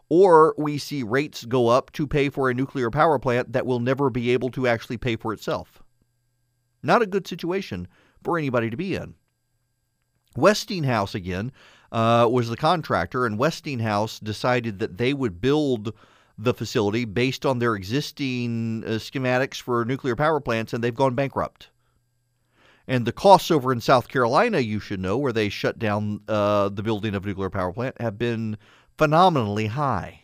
or we see rates go up to pay for a nuclear power plant that will never be able to actually pay for itself. Not a good situation for anybody to be in. Westinghouse, again, uh, was the contractor, and Westinghouse decided that they would build the facility based on their existing uh, schematics for nuclear power plants, and they've gone bankrupt. And the costs over in South Carolina, you should know, where they shut down uh, the building of a nuclear power plant, have been phenomenally high.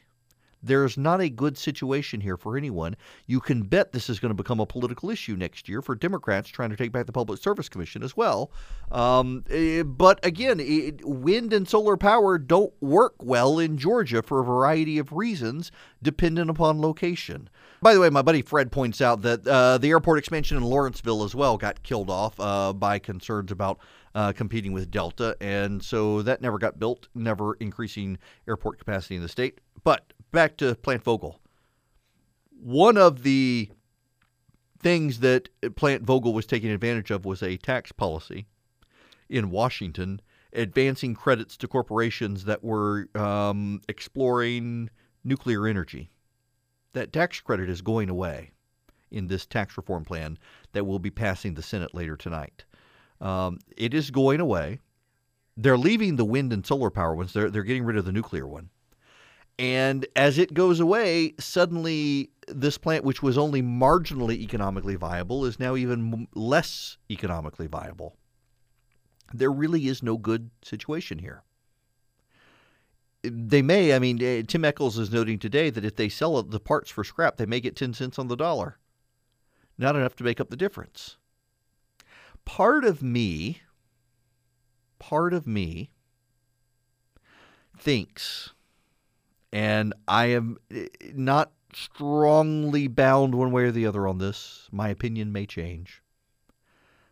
There's not a good situation here for anyone. You can bet this is going to become a political issue next year for Democrats trying to take back the Public Service Commission as well. Um, eh, but again, it, wind and solar power don't work well in Georgia for a variety of reasons, dependent upon location. By the way, my buddy Fred points out that uh, the airport expansion in Lawrenceville as well got killed off uh, by concerns about uh, competing with Delta, and so that never got built, never increasing airport capacity in the state. But back to Plant Vogtle. One of the things that Plant Vogtle was taking advantage of was a tax policy in Washington advancing credits to corporations that were um, exploring nuclear energy. That tax credit is going away in this tax reform plan that will be passing the Senate later tonight. Um, it is going away. They're leaving the wind and solar power ones. They're, they're getting rid of the nuclear one. And as it goes away, suddenly this plant, which was only marginally economically viable, is now even less economically viable. There really is no good situation here. They may, I mean, eh, Tim Echols is noting today that if they sell the parts for scrap, they may get 10 cents on the dollar. Not enough to make up the difference. Part of me, part of me thinks and I am eh, not strongly bound one way or the other on this. My opinion may change.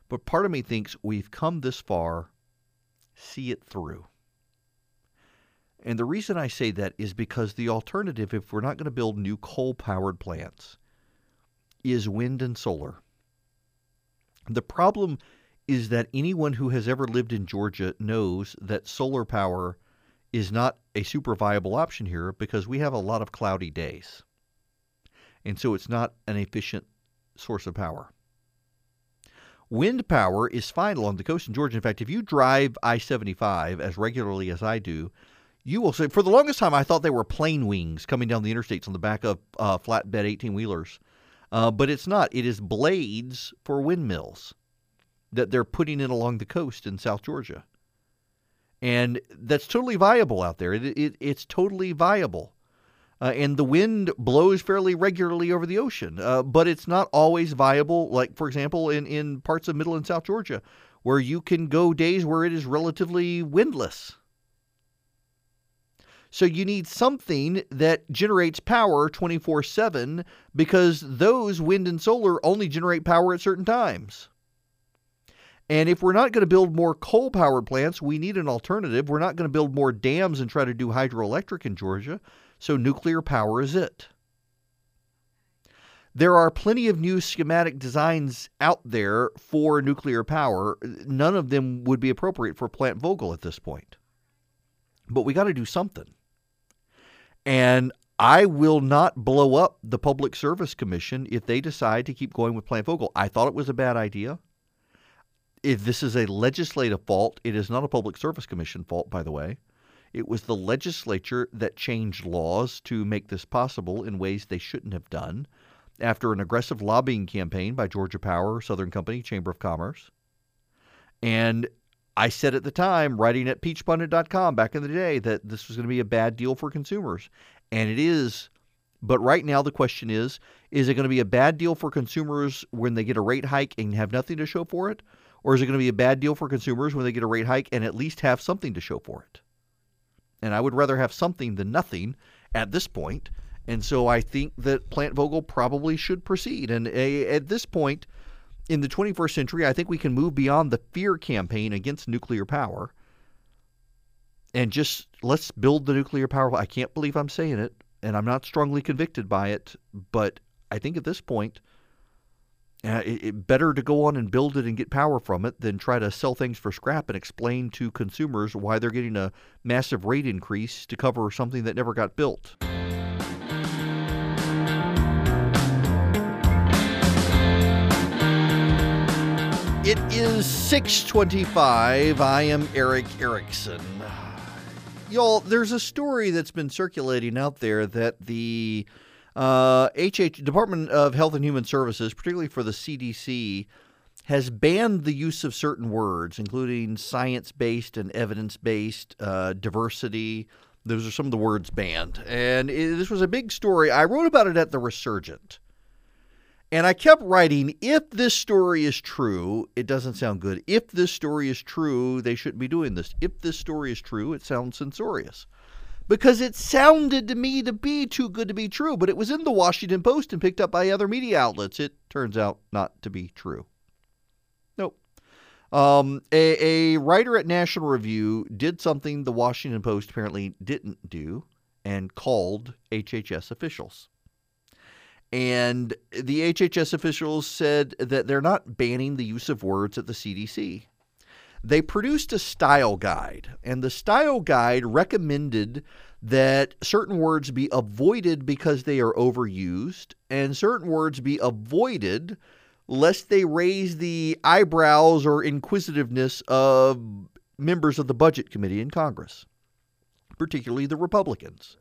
But part of me thinks we've come this far, see it through. And the reason I say that is because the alternative, if we're not going to build new coal powered plants, is wind and solar. The problem is that anyone who has ever lived in Georgia knows that solar power is not a super viable option here because we have a lot of cloudy days. And so it's not an efficient source of power. Wind power is fine along the coast in Georgia. In fact, if you drive I 75 as regularly as I do, you will say, for the longest time, I thought they were plane wings coming down the interstates on the back of uh, flatbed 18 wheelers. Uh, but it's not. It is blades for windmills that they're putting in along the coast in South Georgia and that's totally viable out there. It, it, it's totally viable. Uh, and the wind blows fairly regularly over the ocean, uh, but it's not always viable. Like, for example, in, in parts of middle and south Georgia, where you can go days where it is relatively windless. So you need something that generates power 24 7 because those wind and solar only generate power at certain times. And if we're not going to build more coal powered plants, we need an alternative. We're not going to build more dams and try to do hydroelectric in Georgia. So nuclear power is it. There are plenty of new schematic designs out there for nuclear power. None of them would be appropriate for Plant Vogtle at this point. But we got to do something. And I will not blow up the Public Service Commission if they decide to keep going with Plant Vogtle. I thought it was a bad idea if this is a legislative fault, it is not a Public Service Commission fault, by the way. It was the legislature that changed laws to make this possible in ways they shouldn't have done after an aggressive lobbying campaign by Georgia Power, Southern Company, Chamber of Commerce. And I said at the time, writing at peachpundit.com back in the day, that this was going to be a bad deal for consumers. And it is. But right now, the question is is it going to be a bad deal for consumers when they get a rate hike and have nothing to show for it? Or is it going to be a bad deal for consumers when they get a rate hike and at least have something to show for it? And I would rather have something than nothing at this point. And so I think that Plant Vogtle probably should proceed. And a, at this point in the 21st century, I think we can move beyond the fear campaign against nuclear power and just let's build the nuclear power. I can't believe I'm saying it, and I'm not strongly convicted by it, but I think at this point, Uh, it, it, better to go on and build it and get power from it than try to sell things for scrap and explain to consumers why they're getting a massive rate increase to cover something that never got built. It is 625. I am Erick Erickson. Y'all, there's a story that's been circulating out there that the uh, HH Department of Health and Human Services, particularly for the CDC, has banned the use of certain words, including science-based and evidence-based, uh, diversity. Those are some of the words banned, and it, this was a big story. I wrote about it at the Resurgent. And I kept writing, if this story is true, it doesn't sound good. If this story is true, they shouldn't be doing this. If this story is true, it sounds censorious. Because it sounded to me to be too good to be true, but it was in the Washington Post and picked up by other media outlets. It turns out not to be true. Nope. Um, a, a writer at National Review did something the Washington Post apparently didn't do and called HHS officials. And the HHS officials said that they're not banning the use of words at the CDC. They produced a style guide, and the style guide recommended that certain words be avoided because they are overused, and certain words be avoided lest they raise the eyebrows or inquisitiveness of members of the Budget Committee in Congress, particularly the Republicans.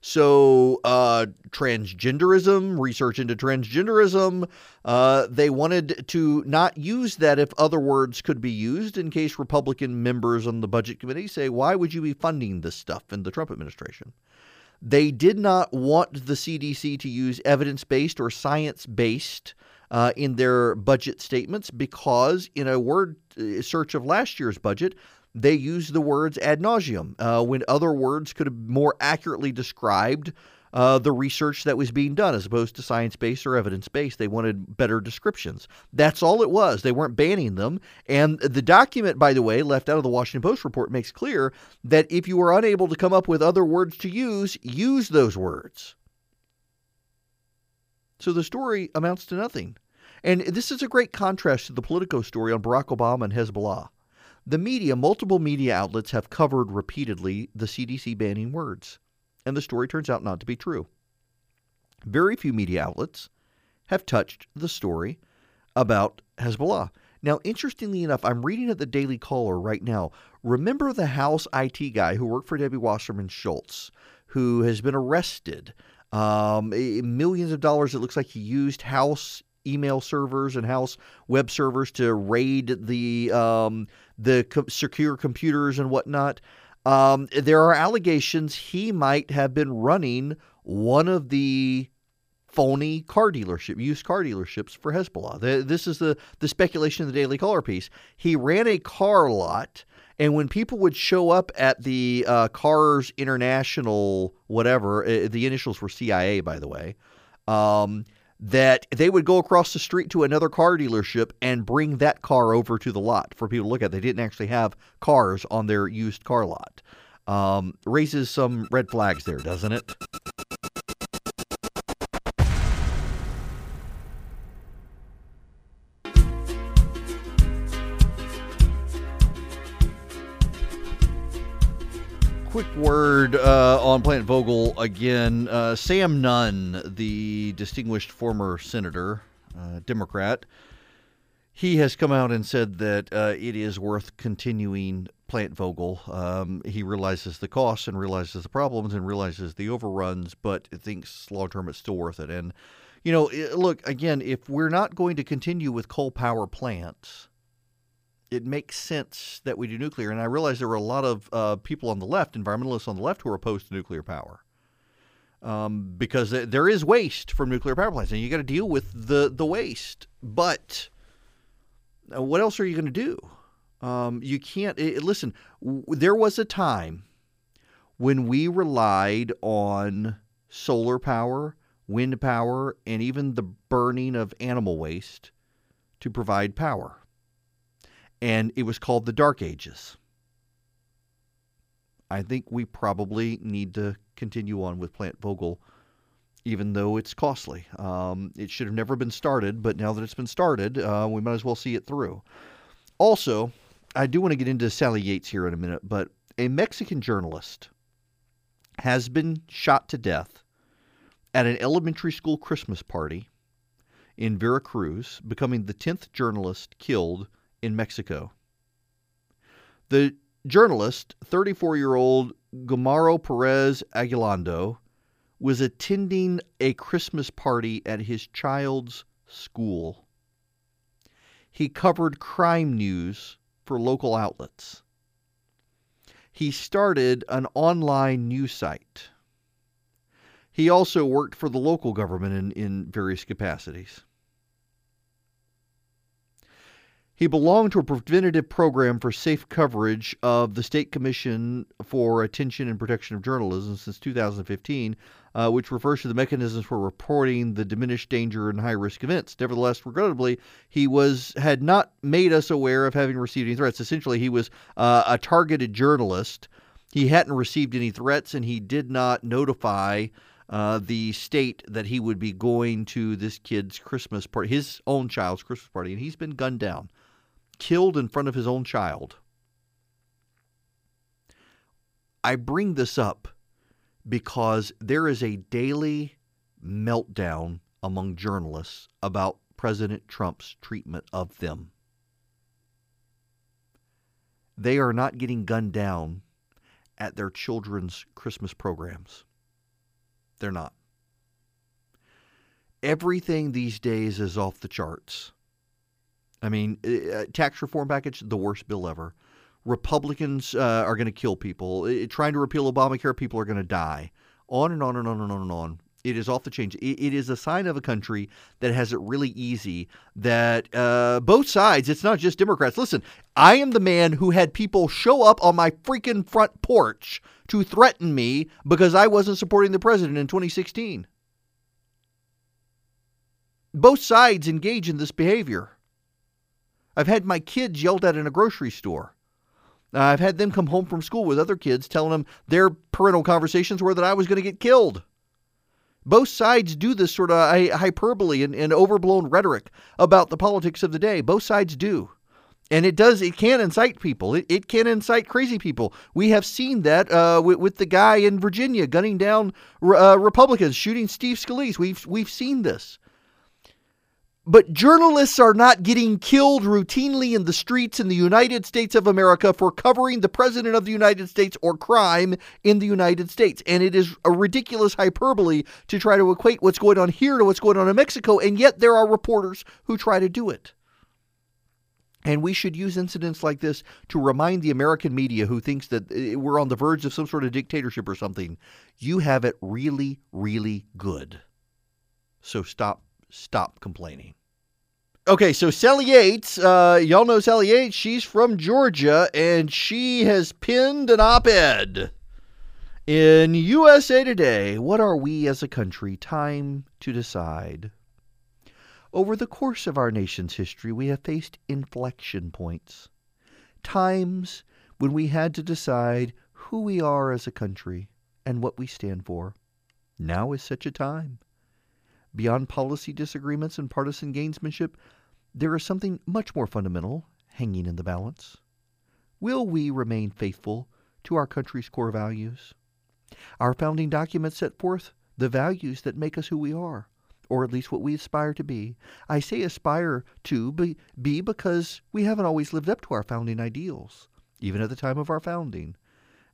So, uh, transgenderism, research into transgenderism, uh, they wanted to not use that if other words could be used in case Republican members on the Budget Committee say, why would you be funding this stuff in the Trump administration? They did not want the CDC to use evidence based or science based uh, in their budget statements because, in a word uh, search of last year's budget, they used the words ad nauseum uh, when other words could have more accurately described uh, the research that was being done as opposed to science based or evidence based. They wanted better descriptions. That's all it was. They weren't banning them. And the document, by the way, left out of the Washington Post report makes clear that if you are unable to come up with other words to use, use those words. So the story amounts to nothing. And this is a great contrast to the Politico story on Barack Obama and Hezbollah. The media, multiple media outlets have covered repeatedly the CDC banning words, and the story turns out not to be true. Very few media outlets have touched the story about Hezbollah. Now, interestingly enough, I'm reading at the Daily Caller right now. Remember the House IT guy who worked for Debbie Wasserman Schultz, who has been arrested? Um, millions of dollars, it looks like he used House email servers and house web servers to raid the um, the co- secure computers and whatnot. Um, there are allegations he might have been running one of the phony car dealership, used car dealerships for Hezbollah. The, this is the the speculation in the Daily Caller piece. He ran a car lot. And when people would show up at the uh, Cars International, whatever, uh, the initials were CIA, by the way, um, that they would go across the street to another car dealership and bring that car over to the lot for people to look at. They didn't actually have cars on their used car lot. Um, raises some red flags there, doesn't it? Uh, on Plant Vogtle again. Uh, Sam Nunn, the distinguished former senator, uh, Democrat, he has come out and said that uh, it is worth continuing Plant Vogtle. Um, he realizes the costs and realizes the problems and realizes the overruns, but thinks long term it's still worth it. And, you know, look, again, if we're not going to continue with coal power plants, it makes sense that we do nuclear. And I realize there were a lot of uh, people on the left, environmentalists on the left, who are opposed to nuclear power. Um, because there is waste from nuclear power plants, and you got to deal with the the waste. But uh, what else are you going to do? Um, you can't it, listen. W- there was a time when we relied on solar power, wind power, and even the burning of animal waste to provide power and it was called the Dark Ages. I think we probably need to continue on with Plant Vogtle even though it's costly. Um, it should have never been started, but now that it's been started, uh, we might as well see it through. Also, I do want to get into Sally Yates here in a minute, but a Mexican journalist has been shot to death at an elementary school Christmas party in Veracruz, becoming the 10th journalist killed in Mexico. The journalist, 34 year old Gomaro Perez Aguilando, was attending a Christmas party at his child's school. He covered crime news for local outlets. He started an online news site. He also worked for the local government in, in various capacities. He belonged to a preventative program for safe coverage of the State Commission for Attention and Protection of Journalism since 2015, uh, which refers to the mechanisms for reporting the diminished danger and high risk events. Nevertheless, regrettably, he was had not made us aware of having received any threats. Essentially, he was uh, a targeted journalist. He hadn't received any threats, and he did not notify uh, the state that he would be going to this kid's Christmas party, his own child's Christmas party, and he's been gunned down killed in front of his own child. I bring this up because there is a daily meltdown among journalists about President Trump's treatment of them. They are not getting gunned down at their children's Christmas programs. They're not. Everything these days is off the charts. I mean, uh, tax reform package, the worst bill ever. Republicans uh, are going to kill people. Uh, trying to repeal Obamacare, people are going to die. On and on and on and on and on. It is off the chain. It, it is a sign of a country that has it really easy. That uh, both sides, it's not just Democrats. Listen, I am the man who had people show up on my freaking front porch to threaten me because I wasn't supporting the president in 2016. Both sides engage in this behavior. I've had my kids yelled at in a grocery store. Uh, I've had them come home from school with other kids telling them their parental conversations were that I was going to get killed. Both sides do this sort of hyperbole and, and overblown rhetoric about the politics of the day. Both sides do. And it does, it can incite people. It, it can incite crazy people. We have seen that uh, with, with, the guy in Virginia gunning down uh, Republicans, shooting Steve Scalise. We've, we've seen this. But journalists are not getting killed routinely in the streets in the United States of America for covering the President of the United States or crime in the United States. And it is a ridiculous hyperbole to try to equate what's going on here to what's going on in Mexico. And yet there are reporters who try to do it. And we should use incidents like this to remind the American media who thinks that eh, we're on the verge of some sort of dictatorship or something. You have it really, really good. So stop, stop complaining. Okay, so Sally Yates, uh, y'all know Sally Yates. She's from Georgia, and she has pinned an op-ed in USA Today. What are we as a country? Time to decide. Over the course of our nation's history, we have faced inflection points, times when we had to decide who we are as a country and what we stand for. Now is such a time. Beyond policy disagreements and partisan gamesmanship, there is something much more fundamental hanging in the balance. Will we remain faithful to our country's core values? Our founding documents set forth the values that make us who we are, or at least what we aspire to be. I say aspire to be, be because we haven't always lived up to our founding ideals, even at the time of our founding.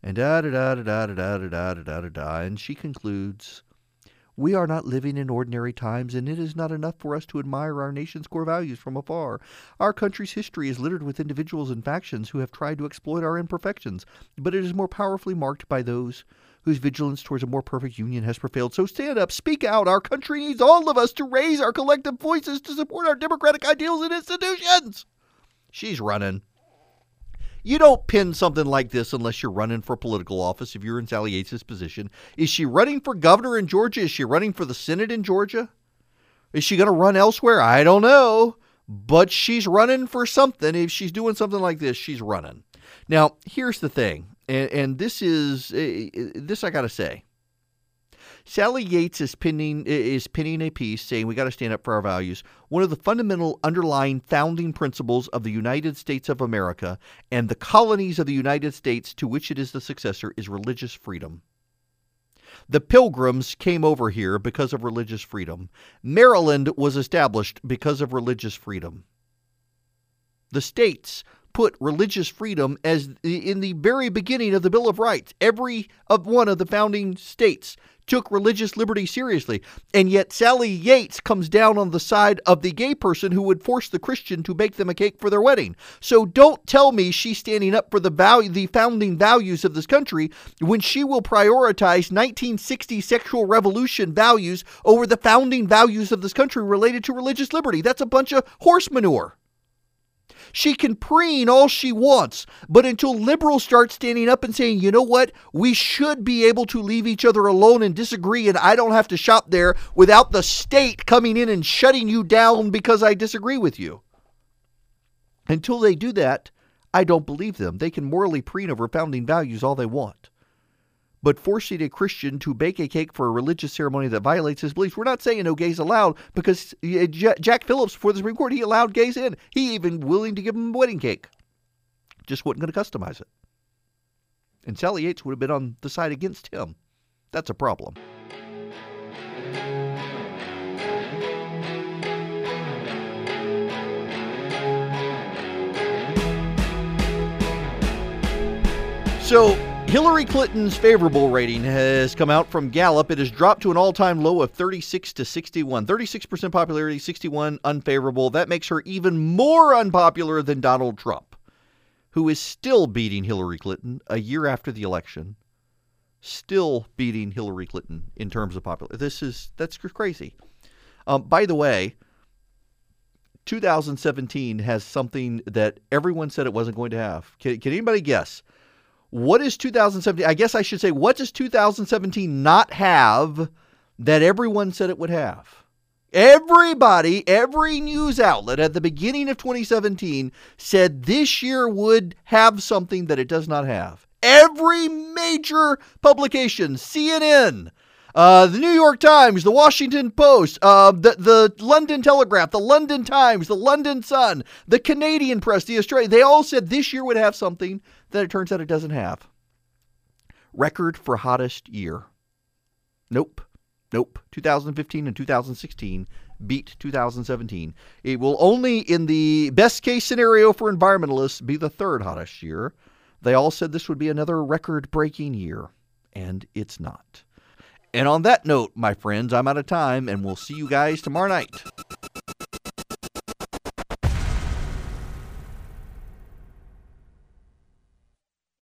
And da da da da da da da da da da da. And she concludes, we are not living in ordinary times, and it is not enough for us to admire our nation's core values from afar. Our country's history is littered with individuals and factions who have tried to exploit our imperfections, but it is more powerfully marked by those whose vigilance towards a more perfect union has prevailed. So stand up, speak out. Our country needs all of us to raise our collective voices to support our democratic ideals and institutions. She's running. You don't pin something like this unless you're running for political office if you're in Sally Yates' position. Is she running for governor in Georgia? Is she running for the Senate in Georgia? Is she going to run elsewhere? I don't know. But she's running for something. If she's doing something like this, she's running. Now, here's the thing, and, and this is uh, this I got to say. Sally Yates is pinning is pinning a piece saying we got to stand up for our values. One of the fundamental underlying founding principles of the United States of America and the colonies of the United States to which it is the successor is religious freedom. The Pilgrims came over here because of religious freedom. Maryland was established because of religious freedom. The states put religious freedom as in the very beginning of the Bill of Rights. Every of one of the founding states took religious liberty seriously. And yet Sally Yates comes down on the side of the gay person who would force the Christian to bake them a cake for their wedding. So don't tell me she's standing up for the value the founding values of this country when she will prioritize 1960 sexual revolution values over the founding values of this country related to religious liberty. That's a bunch of horse manure. She can preen all she wants, but until liberals start standing up and saying, you know what, we should be able to leave each other alone and disagree, and I don't have to shop there without the state coming in and shutting you down because I disagree with you. Until they do that, I don't believe them. They can morally preen over founding values all they want but forcing a Christian to bake a cake for a religious ceremony that violates his beliefs. We're not saying no gays allowed because Jack Phillips, before the Supreme Court, he allowed gays in. He even willing to give them a wedding cake. Just wasn't going to customize it. And Sally Yates would have been on the side against him. That's a problem. So Hillary Clinton's favorable rating has come out from Gallup. It has dropped to an all time low of 36 to 61. 36% popularity, 61 unfavorable. That makes her even more unpopular than Donald Trump, who is still beating Hillary Clinton a year after the election. Still beating Hillary Clinton in terms of popularity. This is that's crazy. Um, by the way, 2017 has something that everyone said it wasn't going to have. Can, can anybody guess? What is 2017? I guess I should say, what does 2017 not have that everyone said it would have? Everybody, every news outlet at the beginning of 2017 said this year would have something that it does not have. Every major publication, CNN, uh, the New York Times, the Washington Post, uh, the, the London Telegraph, the London Times, the London Sun, the Canadian Press, the Australian, they all said this year would have something that it turns out it doesn't have. Record for hottest year. Nope. Nope. 2015 and 2016 beat 2017. It will only, in the best case scenario for environmentalists, be the third hottest year. They all said this would be another record breaking year, and it's not. And on that note, my friends, I'm out of time, and we'll see you guys tomorrow night.